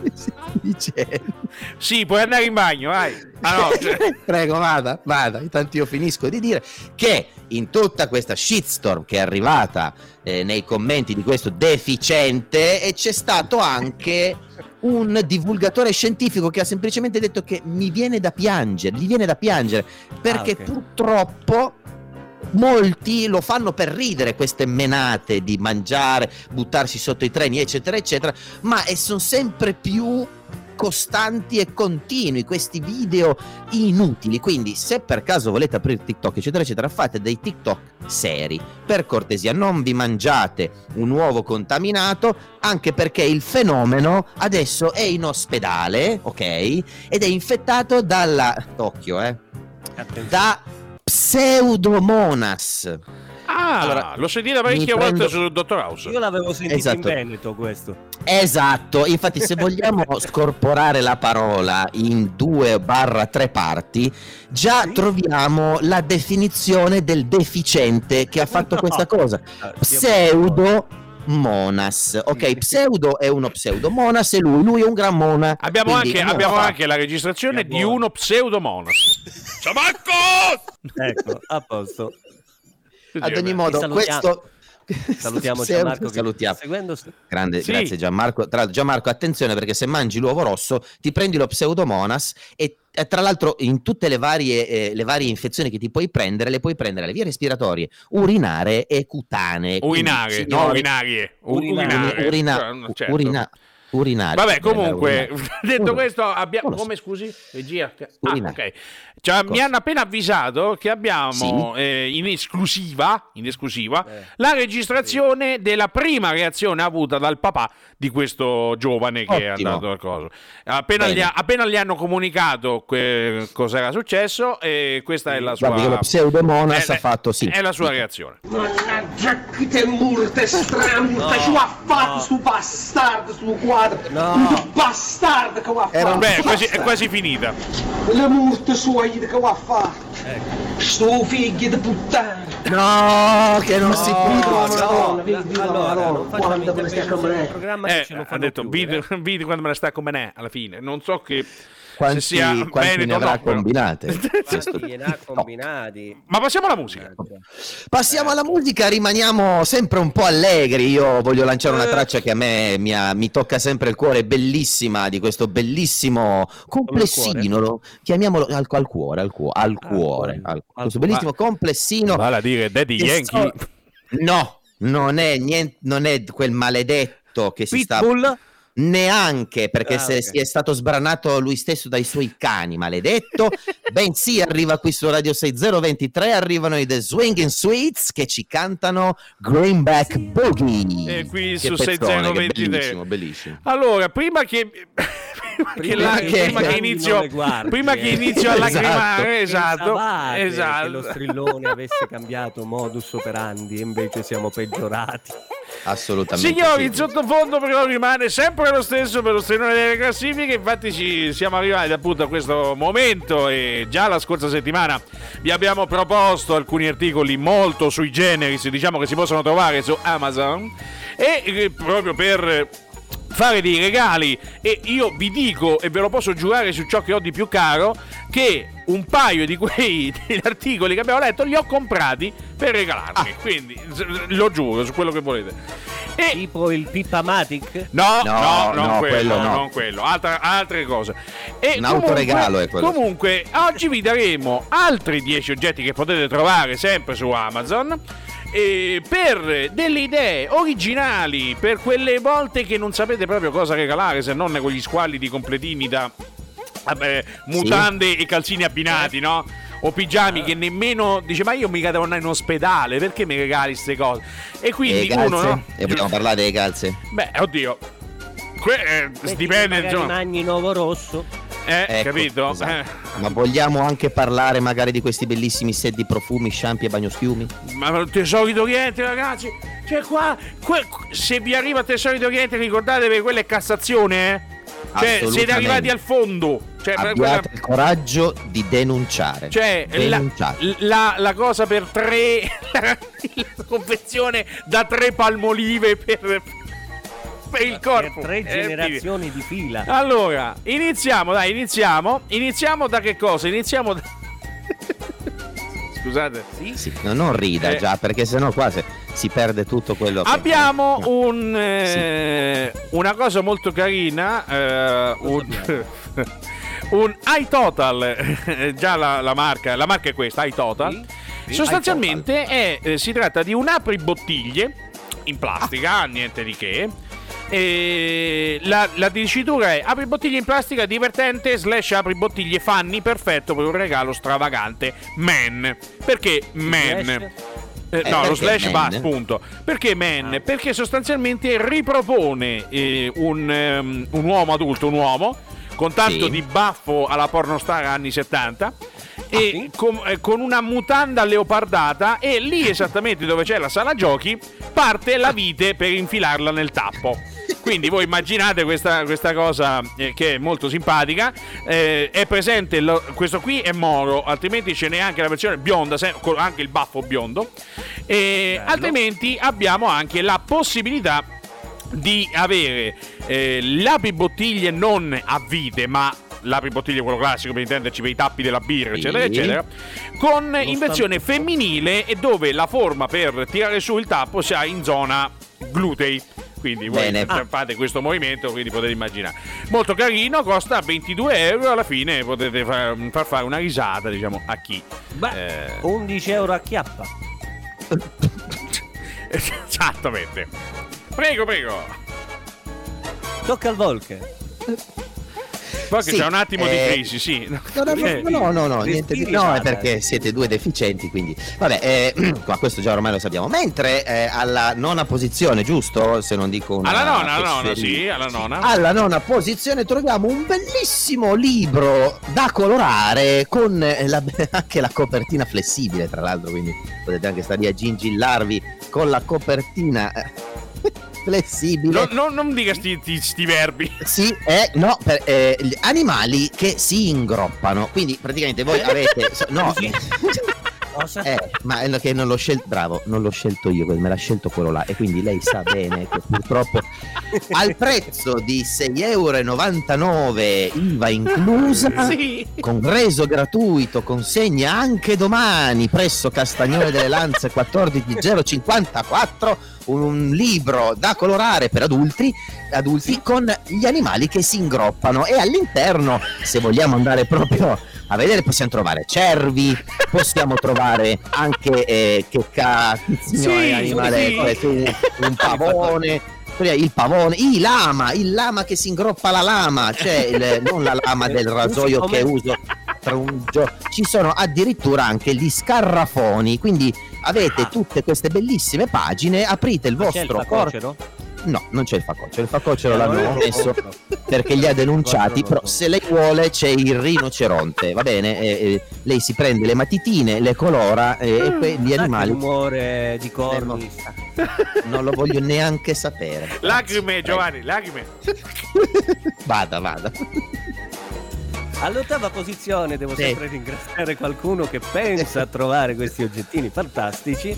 Sì, puoi andare in bagno, vai. Ah no, cioè- Prego, vada, vada. Intanto io finisco di dire che in tutta questa shitstorm che è arrivata eh, nei commenti di questo deficiente e c'è stato anche un divulgatore scientifico che ha semplicemente detto che mi viene da piangere, gli viene da piangere perché ok. purtroppo molti lo fanno per ridere queste menate di mangiare, buttarsi sotto i treni, eccetera, eccetera, ma e sono sempre più costanti e continui questi video inutili. Quindi se per caso volete aprire TikTok eccetera eccetera fate dei TikTok seri. Per cortesia non vi mangiate un uovo contaminato anche perché il fenomeno adesso è in ospedale ok? Ed è infettato dalla occhio eh Attenzione. da pseudomonas Ah, Allora, l'ho sentita parecchie mi volte prendo- su Dottor House. Io l'avevo sentito Esatto. in Veneto questo. Esatto, infatti se vogliamo scorporare la parola in due barra tre parti, già Sì. troviamo la definizione del deficiente che ha fatto No. questa cosa. Ah, Pseudo monas. Ok, pseudo è uno pseudo, monas è lui, lui è un gran mona. Abbiamo, Quindi anche, abbiamo fa- anche la registrazione di uno pseudomonas. Ciamacco! Ecco, a posto. Ad ogni modo, salutiamo. questo Salutiamo Gianmarco che salutiamo. seguendo. Grande, Sì. grazie Gianmarco. Tra l'altro, Gianmarco, attenzione perché se mangi l'uovo rosso ti prendi lo pseudomonas e, e tra l'altro in tutte le varie, eh, le varie infezioni che ti puoi prendere, le puoi prendere alle vie respiratorie, urinare e cutanee. Quindi, Urinare, no urinarie. U- Urinare. Urinare. urina- certo. urina- urinare. Vabbè, Eh, comunque, detto Uno. questo, abbiamo. Uno. Come scusi? Regia? Ah, ok. Cioè, mi hanno appena avvisato che abbiamo eh, in esclusiva, in esclusiva Eh. la registrazione della prima reazione avuta dal papà di questo giovane che è Ottimo. andato al coso. Appena gli, ha- appena gli hanno comunicato que- cosa era successo, e questa è la sua. Guardi lo pseudomonas ha fatto sì. È la sua reazione. Mannaggia che te murte stramurte, No, ci ha fatto no. sto bastardo, sto quadro, No. bastardo che ha fatto. Beh, è quasi, è quasi finita. Le murte sue che ha fatto, Ecco. sto figlio di puttana. No, che non si No, può. Viva la no, Madonna, viva allora, la Madonna, non facciamo quando me ne stai a intervenire camminare. nel programma Eh, ce lo ha fanno detto chiudere. vedi, vedi quando me la sta come ne alla fine. Non so che Quanti, se sia quanti Veneto ne o avrà no, combinate? Questo- Quanti ne ha combinati? Ma passiamo alla musica. Passiamo alla musica, rimaniamo sempre un po' allegri. Io voglio lanciare una traccia che a me mi, ha- mi tocca sempre il cuore, bellissima, di questo bellissimo complessino. lo- chiamiamolo al, al cuore, al, cuo- al cuore, al- questo bellissimo complessino. Vale a dire Daddy Yankee. so- no, non è niente, non è quel maledetto che si sta Pitbull? neanche perché Ah, se ok. si è stato sbranato lui stesso dai suoi cani, maledetto. Bensì arriva qui su Radio 6023, arrivano i The Swinging Sweets che ci cantano Greenback Boogie. E qui Che su pezzone, che 6023. Bellissimo, bellissimo. Allora, prima che prima che, che- prima che che inizio guardi, prima che eh. inizio a Esatto. lacrimare, esatto. Esatto. che lo strillone avesse cambiato modus operandi e invece siamo peggiorati. Assolutamente. Signori, sì. il sottofondo però rimane sempre lo stesso per lo strenone delle classifiche, infatti ci siamo arrivati appunto a questo momento e già la scorsa settimana vi abbiamo proposto alcuni articoli molto sui generis, diciamo che si possono trovare su Amazon e eh, proprio per fare dei regali e io vi dico e ve lo posso giurare su ciò che ho di più caro che un paio di quei degli articoli che abbiamo letto li ho comprati per regalarmi quindi s- lo giuro su quello che volete e Tipo il Pippamatic? No, no, No, non no, quello, quello no. non quello, altra- altre cose. E Un autoregalo è quello. Comunque, oggi vi daremo altri 10 oggetti che potete trovare sempre su Amazon. Eh, per delle idee originali, per quelle volte che non sapete proprio cosa regalare, se non con gli squalidi completini da vabbè, mutande e calzini abbinati, no? O pigiami che nemmeno dice: Ma io mica devo andare in ospedale, perché mi regali queste cose? E quindi e calze? uno, no? E vogliamo parlare delle calze? Beh, oddio. Que- eh, dipende, magari insomma. Magni Nuovo Rosso. Eh, Ecco, capito? esatto. Eh, Ma vogliamo anche parlare magari di questi bellissimi set di profumi, shampoo e bagnoschiumi? ma Tesori d'Oriente, ragazzi. Cioè, qua, que- se vi arriva Tesori d'Oriente, ricordatevi quella è Cassazione, eh. Cioè, siete arrivati al fondo. Cioè, per quella- Abbiate il coraggio di denunciare. cioè la, Denunciate. la- la cosa per tre. la confezione da tre palmolive per, per il corpo. Per tre Eh, generazioni di fila. Allora, iniziamo, dai, iniziamo. Iniziamo da che cosa? Iniziamo da... Scusate. Sì, no, non rida Eh. già, perché sennò qua se- si perde tutto quello che... Abbiamo No. un, eh, una cosa molto carina, eh, un, un iTotal, già la, la marca, la marca è questa, iTotal. sì, Sostanzialmente è, eh, si tratta di un apribottiglie in plastica, niente di che. E la, la dicitura è apri bottiglie in plastica divertente slash apri bottiglie fanni perfetto per un regalo stravagante man perché man? Eh, Eh, no, lo slash va appunto. Perché man? Ah. Perché sostanzialmente ripropone eh, un, ehm, un uomo adulto, un uomo, con tanto Sì. di baffo alla pornostar anni 70. E Ah, sì? con, eh, con una mutanda leopardata e lì esattamente dove c'è la sala giochi parte la vite per infilarla nel tappo quindi voi immaginate questa, questa cosa eh, che è molto simpatica Eh, è presente lo- questo qui è Moro altrimenti ce n'è anche la versione bionda se- con anche il baffo biondo e Bello. altrimenti abbiamo anche la possibilità di avere eh, l'apri-bottiglie non a vite, ma l'apri-bottiglie quello classico per intenderci per i tappi della birra, eccetera, eccetera, con Lo in versione femminile e dove la forma per tirare su il tappo sia in zona glutei. Quindi voi f- fate questo movimento, quindi potete immaginare. Molto carino, costa 22 euro, alla fine potete far, far fare una risata, diciamo, a chi. Beh, Eh, 11 euro a chiappa. Esattamente. Prego, prego. Tocca al Volker. Poi che Sì, c'è un attimo eh, di crisi, sì. No, no, no, no, no, niente di... No, è perché siete due deficienti, quindi... Vabbè, eh, qua questo già ormai lo sappiamo. Mentre eh, alla nona posizione, giusto? Se non dico una... Alla nonna, alla fesseria. sì, alla nonna. Alla nona posizione troviamo un bellissimo libro da colorare con eh, la- anche la copertina flessibile, tra l'altro, quindi potete anche stare lì a gingillarvi con la copertina eh, flessibile. No- no- non dica sti, sti- sti verbi. Sì, eh, no, per, eh, gli animali che si ingroppano. Quindi praticamente voi avete. no, Cosa? eh, ma è che non l'ho scelto. Bravo, non l'ho scelto io, me l'ha scelto quello là. E quindi lei sa bene che purtroppo al prezzo di 6,99 euro IVA inclusa. Sì. Con reso gratuito, consegna anche domani presso Castagnone delle Lanze 14054 un libro da colorare per adulti, adulti con gli animali che si ingroppano e all'interno, se vogliamo andare proprio a vedere, possiamo trovare cervi, possiamo trovare anche eh, che cazzo Sì, animale, sì. questo, un, pavone. Il pavone, il lama, il lama che si ingroppa la lama, cioè il- non la lama del rasoio che uso tra un gio- Ci sono addirittura anche gli scarrafoni, quindi avete tutte queste bellissime pagine, aprite il vostro corpo. No, non c'è il facocero, il facocero Eh, l'hanno messo perché li ha denunciati, però se lei vuole c'è il rinoceronte, va bene? Eh, eh, lei si prende le matitine, le colora eh, e poi gli animali rumore di corni. non lo voglio neanche sapere. Lacrime, Prego. Giovanni, lacrime. Vada, vada. All'ottava posizione devo Sì. sempre ringraziare qualcuno che pensa a trovare questi oggettini fantastici.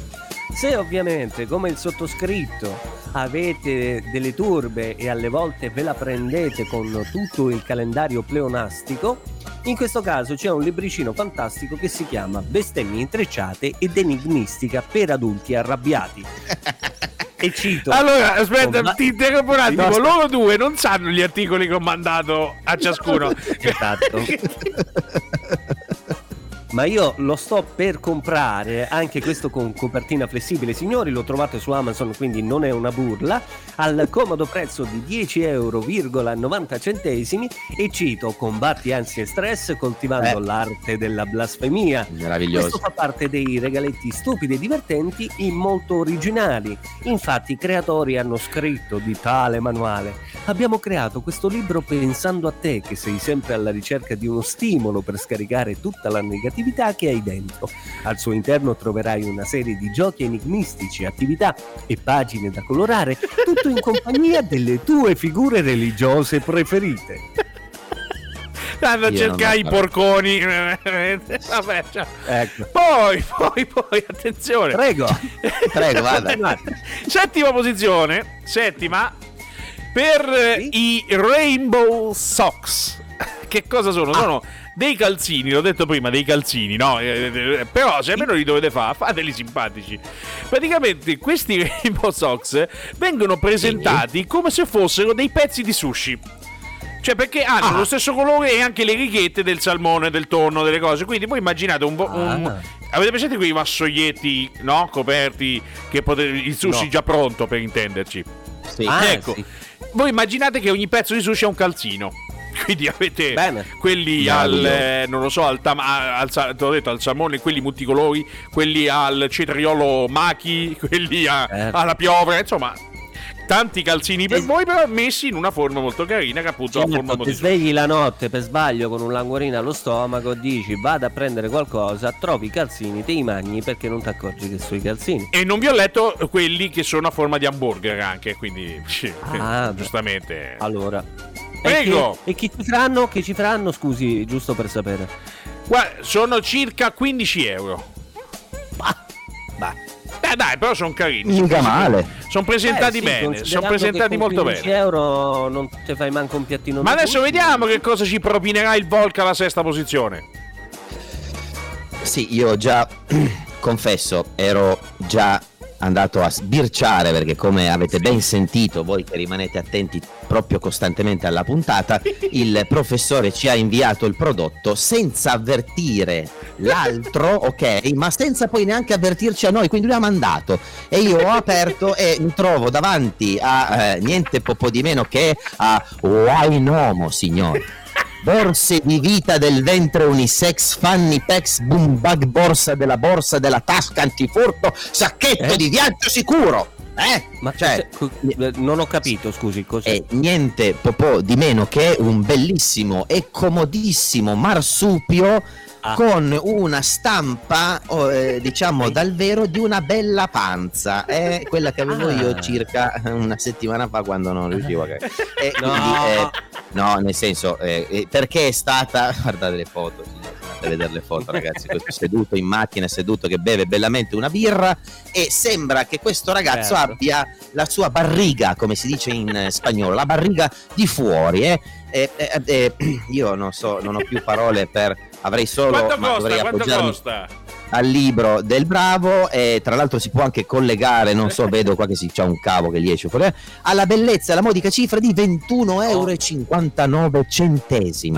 Se ovviamente, come il sottoscritto, avete delle turbe e alle volte ve la prendete con tutto il calendario pleonastico, in questo caso c'è un libricino fantastico che si chiama Bestemmie intrecciate ed enigmistica per adulti arrabbiati. E cito. Allora, aspetta, Comba- ti interrompo un attimo. Basta. Loro due non sanno gli articoli che ho mandato a ciascuno. Esatto. Ma io lo sto per comprare, anche questo con copertina flessibile, signori, lo trovate su Amazon, quindi non è una burla, al comodo prezzo di 10,90 euro e cito combatti ansia e stress coltivando Eh. l'arte della blasfemia. Meraviglioso. Questo fa parte dei regaletti stupidi e divertenti e molto originali. Infatti i creatori hanno scritto di tale manuale. Abbiamo creato questo libro pensando a te che sei sempre alla ricerca di uno stimolo per scaricare tutta la negatività che hai dentro. Al suo interno troverai una serie di giochi enigmistici, attività e pagine da colorare, tutto in compagnia delle tue figure religiose preferite. Vanno a cercare i porconi. Vabbè, cioè. Ecco. Poi, poi, poi, attenzione. Prego. Prego, vada. Settima posizione, settima, per eh, i Rainbow Socks. Che cosa sono? Sono dei calzini, l'ho detto prima, dei calzini, no? Eh, eh, Però se almeno li dovete fare, fateli simpatici. Praticamente questi Rainbow Socks vengono presentati come se fossero dei pezzi di sushi. Cioè, perché hanno Ah. lo stesso colore e anche le righette del salmone, del tonno, delle cose. Quindi voi immaginate un, un- Ah. Avete presente quei vassoietti, no? Coperti, che potete, il sushi No. già pronto per intenderci. Sì. Ah, ecco, sì. voi immaginate che ogni pezzo di sushi ha un calzino. Quindi avete Bene. quelli al, Meraviglioso. eh, non lo so, al, tam- al, l'ho detto, al salmone, quelli multicolori, quelli al cetriolo machi, quelli a- Certo. alla piovra, insomma, tanti calzini per voi, però messi in una forma molto carina, che appunto ha forma Certo, molto ti svegli la notte per sbaglio con un languorino allo stomaco, dici vado a prendere qualcosa, trovi i calzini, te i mangi perché non ti accorgi che sono i calzini. E non vi ho letto quelli che sono a forma di hamburger anche, quindi Ah, giustamente. Allora. Prego. E che, e che ci faranno? Che ci faranno, scusi, giusto per sapere. Guarda, sono circa 15 euro. Bah. Eh dai, però sono carini. Mica male. Sono presentati Eh, sì, bene, sono presentati molto 15 bene. euro non ti fai manco un piattino Ma adesso sushi. vediamo che cosa ci propinerà il Volca alla sesta posizione. Sì, io già confesso, ero già andato a sbirciare perché come avete ben sentito voi che rimanete attenti proprio costantemente alla puntata, il professore ci ha inviato il prodotto senza avvertire l'altro, ok, ma senza poi neanche avvertirci a noi, quindi lui ha mandato e io ho aperto e mi trovo davanti a eh, niente po' di meno che a Wainomo, signori. Borse di vita del ventre unisex, fanny pex, boom bag, borsa della borsa della tasca antifurto, sacchetto Eh? di viaggio sicuro. Eh? Ma Cioè, co- eh, non ho capito, scusi, cos'è? è niente po' di meno che un bellissimo e comodissimo marsupio Ah. con una stampa, eh, diciamo, dal vero di una bella panza. È quella che avevo Ah. io circa una settimana fa quando non riuscivo a... E No. eh, no, nel senso, eh, eh, perché è stata... Guardate le foto, andate a vedere le foto ragazzi, questo seduto in macchina, seduto che beve bellamente una birra e sembra che questo ragazzo Certo. abbia la sua barriga, come si dice in spagnolo, la barriga di fuori. Eh? Eh, eh, eh, io non so, non ho più parole per... Avrei solo... Quanto ma dovrei costa? Quanto appoggiarmi costa? al libro del bravo e tra l'altro si può anche collegare, non so, vedo qua che si c'è un cavo che gli esce fuori, eh, alla bellezza, alla modica cifra di 21,59 euro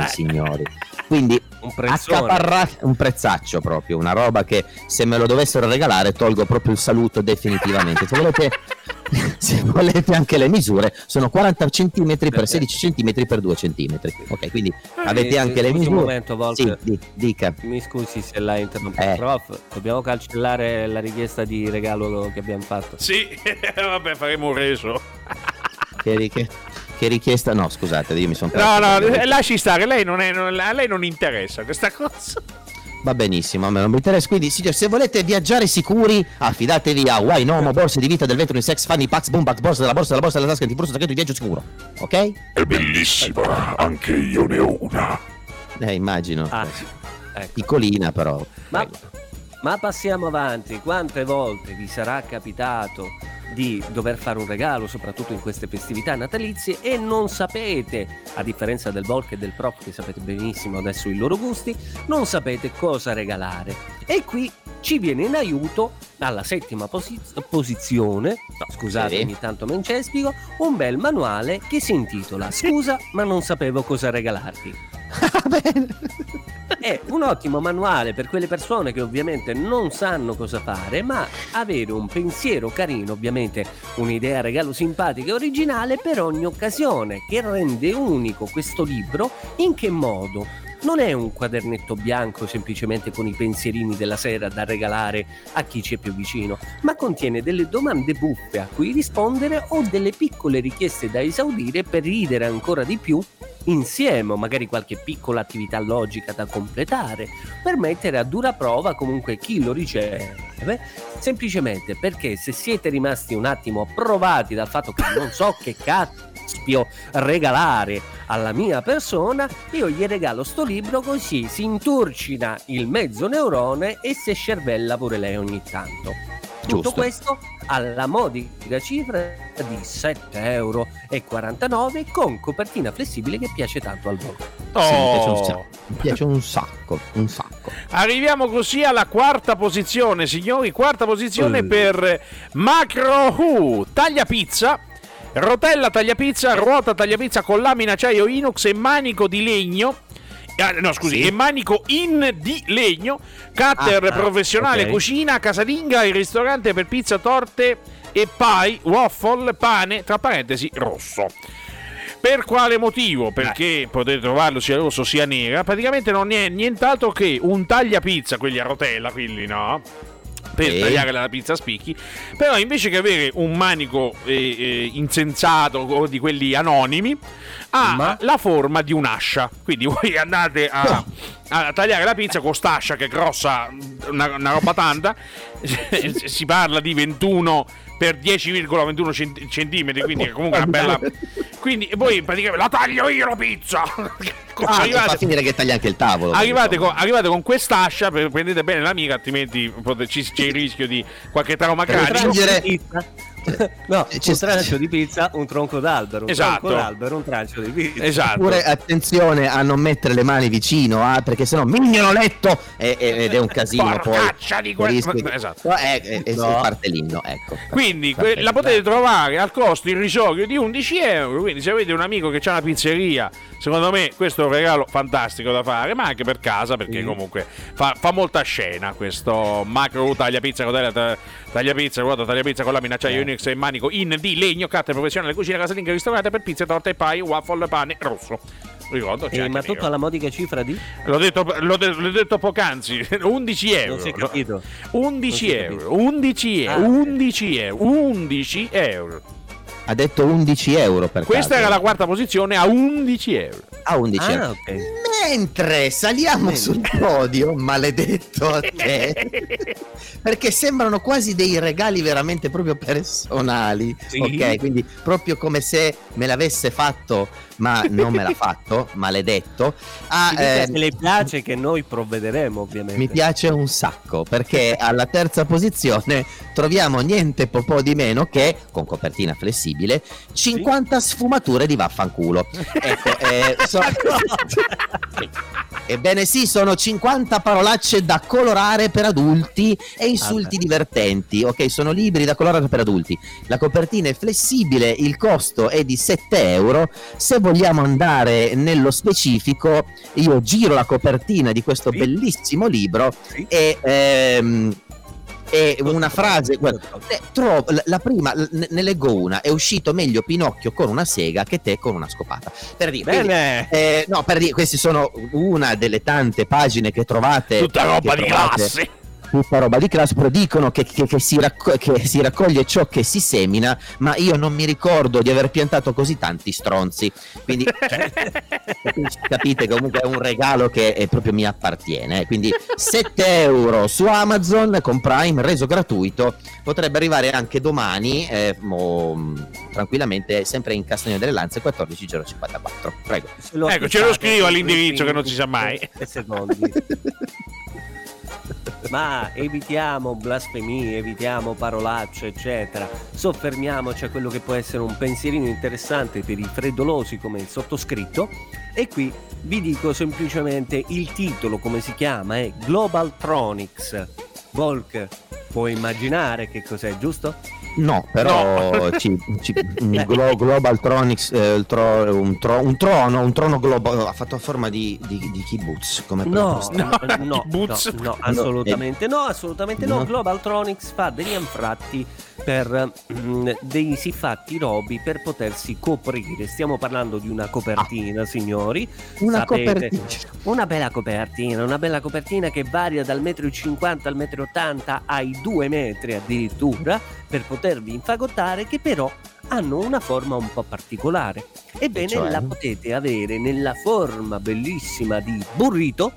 signori. Quindi un accaparrate un prezzaccio proprio, una roba che se me lo dovessero regalare tolgo proprio il saluto definitivamente. Se volete, se volete anche le misure, sono 40 cm per 16 cm per 2 cm. Ok, quindi avete Eh, anche le scusi un misure. momento, Walter. Sì, di- dica. Mi scusi se la interrompo, Eh. prof. Dobbiamo cancellare la richiesta di regalo che abbiamo fatto. Sì, vabbè, faremo un reso. Che, che- che richiesta? No, scusate, io mi sono No, no, eh, lasci stare, lei non è, non- a lei non interessa questa cosa. Va benissimo, a me non mi interessa. Quindi, signori, se volete viaggiare sicuri, affidatevi a Wainomo, borse di vita del vetro in sex, fanny packs, boom bags, borsa della borsa della borsa della tasca, antifurto, sacchetto di viaggio sicuro. Ok? È bellissima, anche io ne ho una. Eh, immagino. Ah, ecco. Piccolina, però. Ma. Ma passiamo avanti. Quante volte vi sarà capitato di dover fare un regalo, soprattutto in queste festività natalizie, e non sapete, a differenza del Volk e del Prof, che sapete benissimo adesso i loro gusti, non sapete cosa regalare. E qui ci viene in aiuto, alla settima posi- posizione, no, scusate, Sì. ogni tanto me incespico, un bel manuale che si intitola Scusa, ma non sapevo cosa regalarti. È un ottimo manuale per quelle persone che ovviamente non sanno cosa fare, ma avere un pensiero carino, ovviamente un'idea regalo simpatica e originale per ogni occasione, che rende unico questo libro in che modo? Non è un quadernetto bianco semplicemente con i pensierini della sera da regalare a chi ci è più vicino, ma contiene delle domande buffe a cui rispondere o delle piccole richieste da esaudire per ridere ancora di più insieme, o magari qualche piccola attività logica da completare, per mettere a dura prova comunque chi lo riceve, semplicemente perché se siete rimasti un attimo provati dal fatto che non so che caspio regalare alla mia persona, io gli regalo sto libro così si inturcina il mezzo neurone e si scervella pure lei ogni tanto. Tutto Giusto. questo alla modica cifra di 7,49 euro con copertina flessibile che piace tanto al volo. Sì, mi piace un Oh. sacco. Mi piace un sacco, un sacco. Arriviamo così alla quarta posizione, signori. Quarta posizione Mm. per Macro Who, taglia pizza. Rotella tagliapizza, ruota tagliapizza con lamina acciaio inox e manico di legno. Ah, no, scusi, Sì. e manico in di legno, cutter Ah, ah, professionale, ok. cucina, casalinga, il ristorante per pizza, torte e pie, waffle, pane, tra parentesi, rosso. Per quale motivo? Perché potete trovarlo sia rosso sia nera. Praticamente non è nient'altro che un tagliapizza, quelli a rotella, quelli no? Per Sì. tagliare la pizza a spicchi. Però invece che avere un manico eh, eh, insensato o di quelli anonimi, ha Ma? la forma di un'ascia. Quindi voi andate a, No. a tagliare la pizza con st'ascia che è grossa, una, una roba tanta. si parla di 21 per 10,21 cent- centimetri, quindi è comunque una bella. Quindi voi praticamente la taglio io la pizza. Ah, fa arrivate, finire che taglia anche il tavolo. arrivate, con, arrivate con quest'ascia, prendete bene l'amica, altrimenti c'è il rischio di qualche trauma Per cranico. No, Eh, C'è- un trancio di pizza, un tronco d'albero, un Esatto. tronco d'albero, un trancio di pizza. Esatto. Pure attenzione a non mettere le mani vicino, ah, perché sennò mignolo letto e- e- ed è un casino poi. Porcaccia di quel- Esatto. No, eh, eh, e No. parte l'inno, ecco. Quindi que- Perfetto. la potete trovare al costo irrisorio di 11 euro. Quindi, se avete un amico che ha una pizzeria, secondo me questo è un regalo fantastico da fare, ma anche per casa, perché Sì. comunque fa, fa molta scena. Questo macro taglia pizza, rotella, ta- taglia pizza, taglia pizza con lamina acciaio, Eh. Unix e manico in di legno, carta professionale, cucina, casalinga, ristorante per pizze, torte, pie, waffle, pane rosso. Ricordo, c'è Eh, anche ma tutto alla modica cifra di? L'ho detto, l'ho de- l'ho detto poc'anzi, 11 euro. Non si è capito. 11 Non si è euro, capito. 11 euro, Ah, ok. 11 euro, 11 euro. Ha detto 11 euro per Questa caso. era la quarta posizione a 11 euro. a 11 euro. Ah, ok. Mentre saliamo sul podio, maledetto a te, perché sembrano quasi dei regali veramente proprio personali. Sì. Ok, quindi proprio come se me l'avesse fatto, ma non me l'ha fatto, maledetto. Ah, eh, se le piace che noi provvederemo, ovviamente. mi piace un sacco perché alla terza posizione troviamo niente po' po' di meno che, con copertina flessibile, 50 sfumature di vaffanculo. Ecco, eh, so- Ebbene sì, sono 50 parolacce da colorare per adulti e insulti Ah, divertenti. Ok, sono libri da colorare per adulti. La copertina è flessibile, il costo è di 7 euro. Se vogliamo andare nello specifico, io giro la copertina di questo Sì. bellissimo libro Sì. e... ehm, e una frase, guarda, trovo- la- prima, ne leggo una, è uscito meglio Pinocchio con una sega che te con una scopata. Per dire, quindi, Bene. eh, no, per dire, queste sono una delle tante pagine che trovate. Tutta roba di trovate- classe. Tutta roba di classe, però dicono che, che- che si racco- che si raccoglie ciò che si semina, ma io non mi ricordo di aver piantato così tanti stronzi. Quindi capite che comunque è un regalo che eh, proprio mi appartiene. Quindi 7 euro su Amazon con Prime reso gratuito. Potrebbe arrivare anche domani, eh, mo, tranquillamente, sempre in Castagno delle Lanze 14054. Prego. Lo Ecco, ce lo scrivo all'indirizzo che non si sa mai. 7 secondi. Ma evitiamo blasfemie, evitiamo parolacce, eccetera. Soffermiamoci a quello che può essere un pensierino interessante per i freddolosi come il sottoscritto. E qui vi dico semplicemente il titolo, come si chiama, è Globaltronics. Volk, puoi immaginare che cos'è, giusto? No, però ci, ci- il Glo- Globaltronics, eh, il tro- un, tro- un trono, un trono global ha fatto a forma di, di, di kibbutz come No, proposta. no, no, Kibbutz. no, no, assolutamente no, assolutamente no. No. Globaltronics fa degli anfratti per mm, dei siffatti robi per potersi coprire. Stiamo parlando di una copertina, signori. Una Sapete, copertina. Una bella copertina, una bella copertina che varia dal metro e 50 al metro e 80 ai 2 metri addirittura per potervi infagottare che però hanno una forma un po' particolare. Ebbene, Cioè? la potete avere nella forma bellissima di burrito,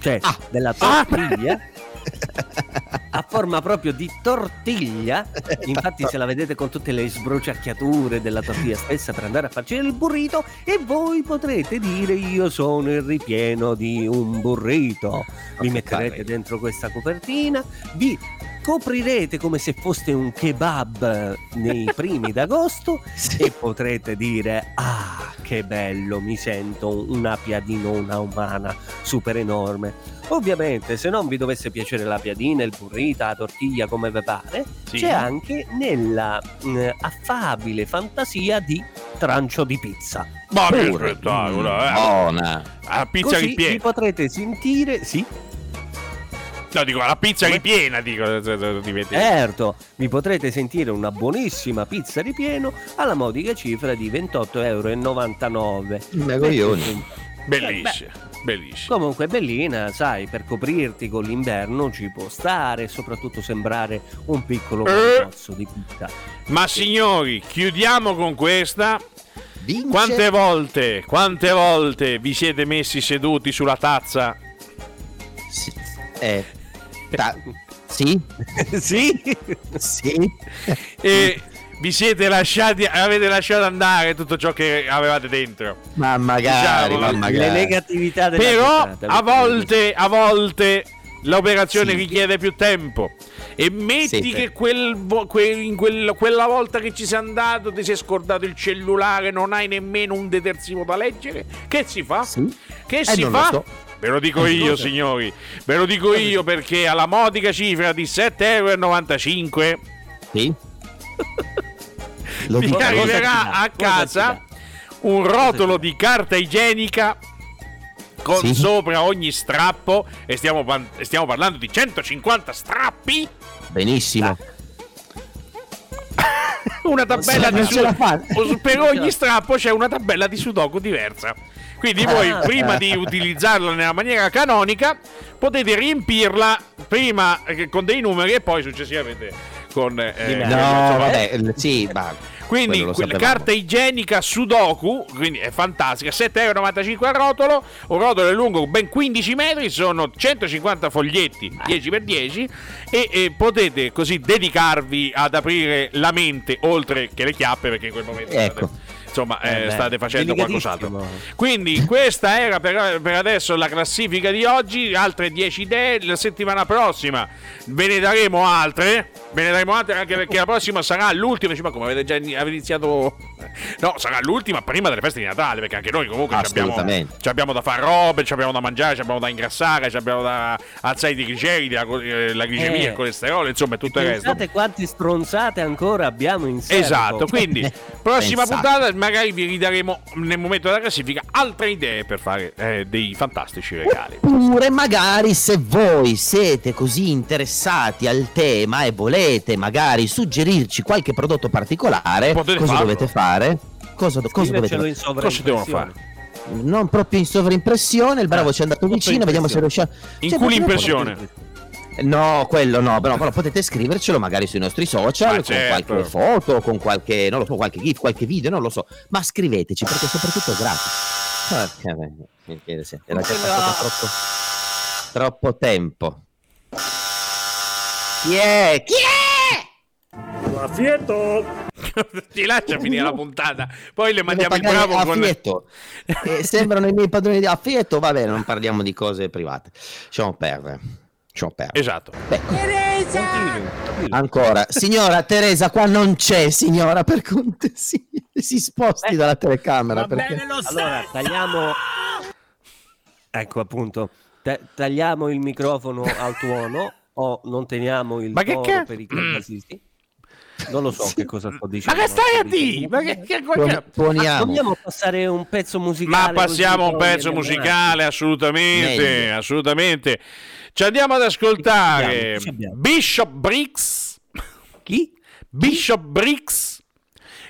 cioè Ah. della tortiglia. a forma proprio di tortiglia infatti se la vedete con tutte le sbruciacchiature della tortiglia stessa per andare a farci il burrito e voi potrete dire io sono il ripieno di un burrito vi metterete dentro questa copertina vi coprirete come se foste un kebab nei primi d'agosto e potrete dire ah che bello mi sento una piadinona umana super enorme ovviamente se non vi dovesse piacere la piadina il burrito la tortiglia come vi pare Sì. c'è anche nella mh, affabile fantasia di trancio di pizza Ma che Pure. spettacolo, eh. Buona. La pizza così vi ripiena. potrete sentire sì No, dico, la pizza ripiena, dico. eh, eh, Certo, vi potrete sentire una buonissima pizza ripieno alla modica cifra di 28,99 euro. Coglioni. Bellissima, bellissima. Comunque bellina, sai, per coprirti con l'inverno ci può stare e soprattutto sembrare un piccolo Eh. cazzo di pizza. Ma signori, chiudiamo con questa. Vince- Quante volte, quante volte vi siete messi seduti sulla tazza? Sì. Eh, ta- sì? sì? Sì? E vi siete lasciati, avete lasciato andare tutto ciò che avevate dentro. Ma magari, Diciamo, ma le magari. Le negatività della Però a volte, a volte l'operazione Sì. richiede più tempo. E metti Sì. che quel vo- que- in quel- quella volta che ci sei andato ti sei scordato il cellulare, non hai nemmeno un detersivo da leggere. Che si fa? Sì? Che Eh, si non lo fa? so. Ve lo dico io, signori. Ve lo dico io perché alla modica cifra di 7,95 euro Sì? Lo vi arriverà a casa un rotolo di carta igienica con Sì. sopra ogni strappo e stiamo, stiamo parlando di 150 strappi benissimo. Una tabella di ce la fa. su- per ogni strappo c'è una tabella di sudoku diversa quindi voi Ah. prima di utilizzarla nella maniera canonica potete riempirla prima eh, con dei numeri e poi successivamente con eh, me. No, vabbè, sì, ma Quindi carta igienica Sudoku, quindi è fantastica, 7,95€ al rotolo, un rotolo è lungo ben 15 metri, sono 150 foglietti 10x10 e, e potete così dedicarvi ad aprire la mente oltre che le chiappe perché in quel momento Ecco. state, insomma Eh eh, state facendo qualcos'altro. Quindi questa era per, per adesso la classifica di oggi, altre 10 idee, la settimana prossima ve ne daremo altre, ve ne daremo altre anche perché la prossima sarà l'ultima, Dici, ma come avete già iniziato... No, sarà l'ultima prima delle feste di Natale perché anche noi comunque ci abbiamo, abbiamo da fare robe, ci abbiamo da mangiare, ci abbiamo da ingrassare, ci abbiamo da alzare i trigliceridi, la, eh, la glicemia, Eh. il colesterolo, insomma e tutto il resto. Pensate quante stronzate ancora abbiamo in serbo. Esatto, quindi prossima Pensate. puntata magari vi ridaremo nel momento della classifica altre idee per fare eh, dei fantastici regali. Oppure magari se voi siete così interessati al tema e volete magari suggerirci qualche prodotto particolare, Potete cosa farlo. dovete fare? Cosa, do- cosa dovete fare? Cosa devono sovraimpressione. fare? Non proprio in sovraimpressione, il bravo ci è andato vicino, vediamo se riusciamo. In Cioè, cui potete- l'impressione? No, quello no, però, però potete scrivercelo magari sui nostri social Ma con certo. qualche foto, con qualche, non lo so, qualche gif, qualche video, non lo so, ma scriveteci perché soprattutto è gratis. Sì, Era già passato troppo, troppo tempo. Chi è? Chi è? Ti lascia finire la puntata, poi le mandiamo pagare bravo con... Affietto. Eh, sembrano i miei padroni di affetto, va bene, non parliamo di cose private. Lasciamo perdere. Ci ho perso. Esatto. Ancora, signora Teresa, qua non c'è, signora, per cortesia. Si sposti dalla telecamera. perché... Allora, tagliamo. Ecco appunto, ta- tagliamo il microfono al tuono o non teniamo il Ma che foro ca- per i cabasisti? Non lo so che cosa sto dicendo. Ma che stai a dire? Ma che, che, che- poniamo. Passare un pezzo musicale? Ma passiamo un pezzo musicale, assolutamente, Meglio. assolutamente. Ci andiamo ad ascoltare abbiamo? Bishop Briggs. Chi? Bishop Briggs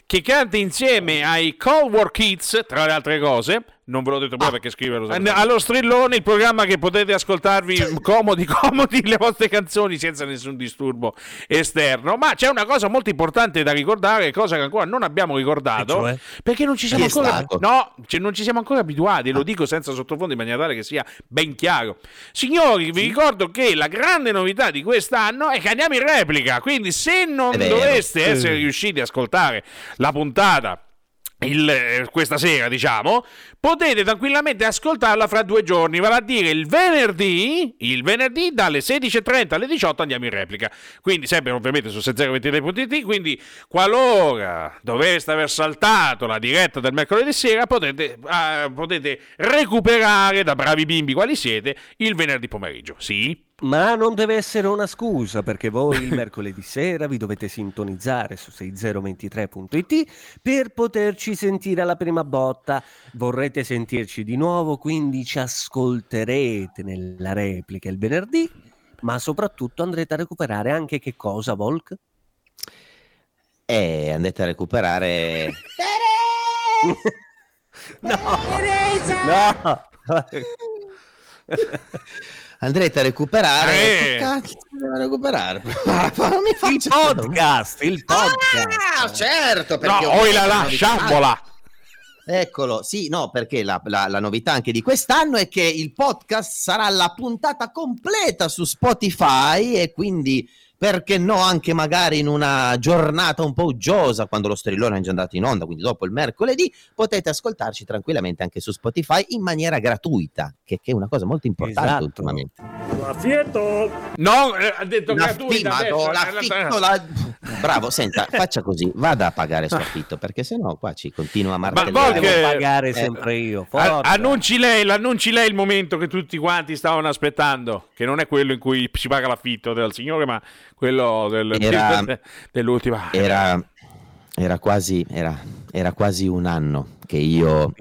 che canta insieme ai Cold War Kids, tra le altre cose. Non ve l'ho detto prima perché scriverlo. Allo strillone, il programma che potete ascoltarvi comodi, comodi le vostre canzoni senza nessun disturbo esterno. Ma c'è una cosa molto importante da ricordare, cosa che ancora non abbiamo ricordato, cioè? perché non ci siamo Chi ancora. stato? No, cioè, non ci siamo ancora abituati, lo dico senza sottofondo in maniera tale che sia ben chiaro. Signori, vi ricordo che la grande novità di quest'anno è che andiamo in replica. Quindi, se non doveste essere riusciti ad ascoltare la puntata. Il- eh, questa sera, diciamo, potete tranquillamente ascoltarla fra due giorni, vale a dire il venerdì, il venerdì dalle 16.30 alle 18 andiamo in replica. Quindi sempre ovviamente su 6023.it, quindi qualora doveste aver saltato la diretta del mercoledì sera, potete, ah, potete recuperare da bravi bimbi quali siete il venerdì pomeriggio. Sì? Ma non deve essere una scusa perché voi il mercoledì sera vi dovete sintonizzare su 6023.it per poterci sentire alla prima botta. Vorrete sentirci di nuovo, quindi ci ascolterete nella replica il venerdì, ma soprattutto andrete a recuperare anche che cosa, Volk? E andate a recuperare. No! No! Andrete a recuperare. Eh. Cazzo devo recuperare? Il podcast, il podcast. Ah, certo, No, perché oi la lasciamola! Eccolo, sì, no, perché la, la- la novità anche di quest'anno è che il podcast sarà la puntata completa su Spotify e quindi perché no anche magari in una giornata un po' uggiosa quando lo strillone è già andato in onda, quindi dopo il mercoledì potete ascoltarci tranquillamente anche su Spotify in maniera gratuita, che, che è una cosa molto importante Esatto. ultimamente. No, eh, ha detto La gratuita adesso, eh, l'affitto, la- Bravo, senta, faccia così, vada a pagare il suo affitto perché sennò qua ci continua a martellare. Volk, Devo Eh, pagare sempre io. forza. Annunci lei, l'annunci lei il momento che tutti quanti stavano aspettando, che non è quello in cui si paga l'affitto del signore, ma quello del- Era- dell'ultima. era, era quasi, era, era quasi un anno che io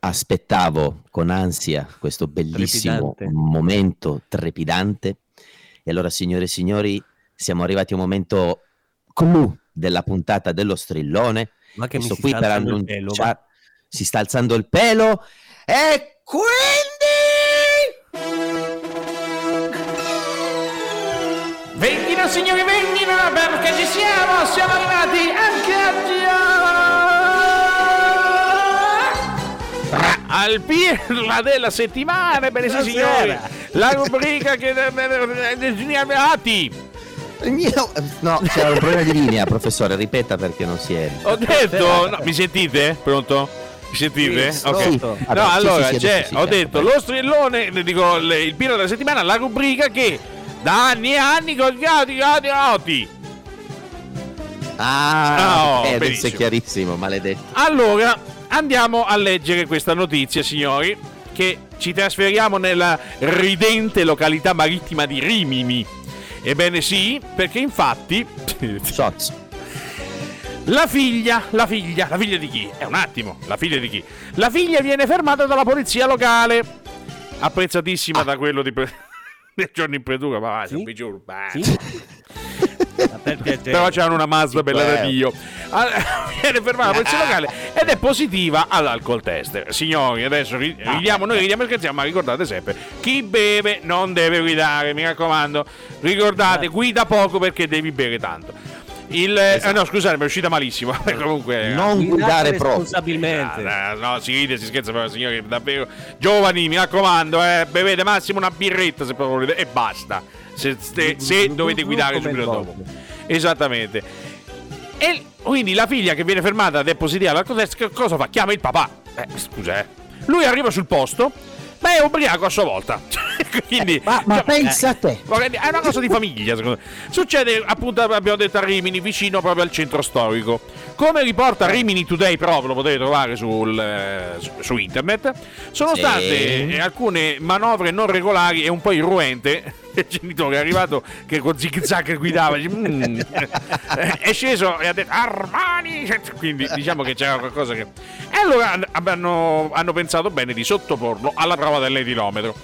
aspettavo con ansia questo bellissimo Trepidante. momento trepidante. E allora, signore e signori, siamo arrivati a un momento clou della puntata dello strillone. Ma che mi sto si qui sta per alzando il pelo, annunciare. Si sta alzando il pelo. E quindi. Venghino signori, venghino perché ci siamo, siamo arrivati anche oggi. Al pirla della settimana, bene sì, signori, la rubrica che Ati. Mio... No, c'era un problema di linea, professore. Ripeta perché non si è. Ho detto, no, mi sentite? Pronto? Mi sentite? Sì, Ok. No, Vabbè, sì, allora, sì, sì, sì, ho certo, detto lo strillone, ne dico il pirla della settimana, la rubrica che da anni e anni con ati, ati, ati. Ah, Oh, eh, è chiarissimo, maledetto. Allora, andiamo a leggere questa notizia, signori, che ci trasferiamo nella ridente località marittima di Rimini. Ebbene sì, perché infatti Shots. la figlia, la figlia, la figlia di chi? È un attimo, la figlia di chi? La figlia viene fermata dalla polizia locale, apprezzatissima da quello di del giorno in pretura, ma va, Sì? giuro, bah. Sì? Però c'hanno una Mazda bella da Beh. Dio. Ah, Viene fermata la polizia locale ed è positiva all'alcol tester. Signori, adesso ri- ridiamo, noi ridiamo e scherziamo, ma ricordate sempre: chi beve non deve guidare, mi raccomando. Ricordate, guida poco perché devi bere tanto. Il, eh, no, scusate, mi è uscita malissimo. Comunque, Non Guidate guidare proprio. responsabilmente. Ah, no, si ride, si scherza, però signori, davvero. Giovani, mi raccomando, eh, bevete massimo una birretta se proprio volete, e basta. Se, se- se dovete guidare subito dopo. Esattamente. E quindi la figlia che viene fermata ed è positiva all'alcotest, cosa fa? Chiama il papà. Eh, scusa, eh. Lui arriva sul posto, ma è ubriaco a sua volta. Quindi, Ma, ma cioè, pensa a te. dire, È una cosa di famiglia, secondo me. Succede, appunto, abbiamo detto a Rimini, vicino proprio al centro storico. Come riporta Rimini Today, proprio lo potete trovare sul, eh, su, su internet, sono Sì. state eh, alcune manovre non regolari e un po' irruente. Il genitore è arrivato che con zig zag guidava, dice, "Mm". è sceso e ha detto Armani. Quindi diciamo che c'era qualcosa che. E allora han- hanno, hanno pensato bene di sottoporlo alla prova dell'etilometro.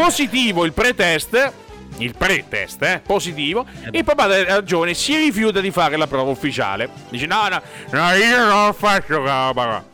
Positivo il pretest. Il pre-test, eh, positivo, il papà della ragione si rifiuta di fare la prova ufficiale. Dice: No, no, no io non faccio la prova.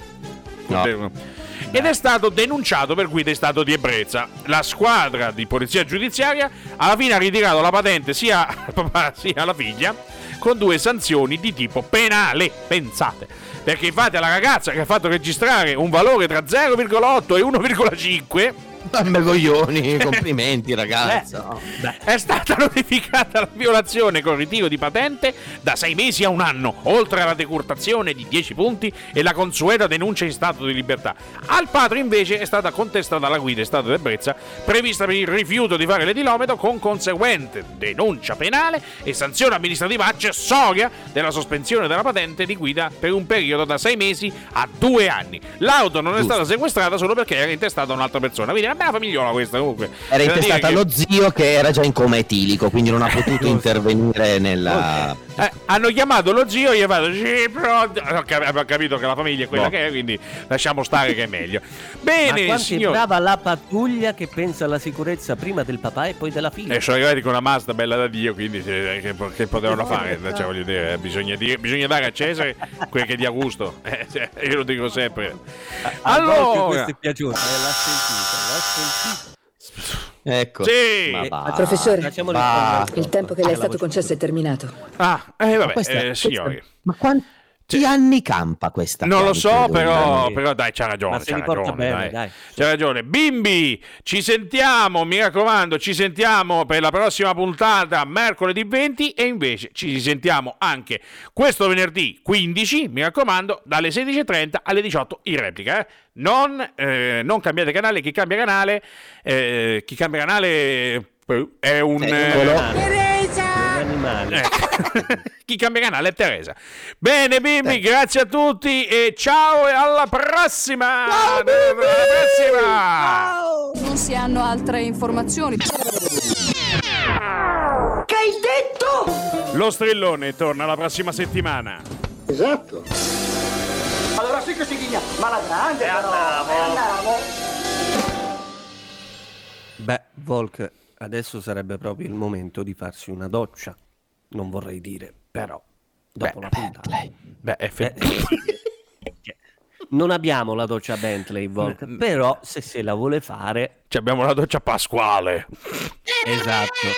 Ed è stato denunciato per guida in stato di ebbrezza. La squadra di polizia giudiziaria alla fine ha ritirato la patente sia al papà sia alla figlia con due sanzioni di tipo penale. Pensate. Perché infatti alla ragazza che ha fatto registrare un valore tra 0,8 e 1,5 Mamma coglioni, complimenti ragazzo. è stata notificata la violazione con ritiro di patente da 6 mesi a un anno, oltre alla decurtazione di 10 punti e la consueta denuncia in stato di libertà. Al padre invece è stata contestata la guida in stato di ebbrezza prevista per il rifiuto di fare l'etilometro con conseguente denuncia penale e sanzione amministrativa accessoria della sospensione della patente di guida per un periodo da 6 mesi a 2 anni. L'auto non è stata sequestrata solo perché era intestata a un'altra persona. Quindi una bella famigliola questa comunque. Era intestata che- allo zio che era già in coma etilico, quindi non ha potuto intervenire nella... Eh, hanno chiamato lo zio e gli ha fatto sì, pronto. Abbiamo capito che la famiglia è quella No. che è, quindi lasciamo stare che è meglio. Ma Bene, quanto è signori. brava la pattuglia che pensa alla sicurezza prima del papà e poi della figlia. E sono arrivati con una Mazda bella da Dio, quindi eh, che, che potevano fare? Cioè, voglio dire, eh, bisogna, dire- bisogna dare a Cesare quel che dia gusto. Eh, cioè, io lo dico sempre. A Allora, questo è piaciuto, eh, l'ha sentito, l'ha sentito. Ecco. sì. Ma va. Professore, Va. il tempo che le è stato concesso è terminato. Ah, eh, vabbè, Questa- eh, questa- signori. Ma quanti anni campa questa? Non lo so, però, però dai, c'ha ragione. C'ha ragione, bene, dai. dai. C'ha ragione. Bimbi, ci sentiamo, mi raccomando, ci sentiamo per la prossima puntata mercoledì 20 e invece ci risentiamo anche questo venerdì 15, mi raccomando, dalle 16.30 alle 18 in replica. eh. Non, eh, non cambiate canale, chi cambia canale, eh, chi cambia canale eh, è un... Eh, Un animale. Ecco. Chi cambia canale è Teresa. Bene, bimbi, grazie a tutti e ciao e alla prossima! alla prossima! Non si hanno altre informazioni. Che hai detto? Lo strillone torna la prossima settimana. Esatto. Allora sì che si ghigna, ma la grande però. E andiamo. Beh, Volk, adesso sarebbe proprio il momento di farsi una doccia. Non vorrei dire, però, dopo la puntata. Beh, Eh, cioè, non abbiamo la doccia Bentley, Volk, però se se la vuole fare... abbiamo la doccia pasquale. Esatto.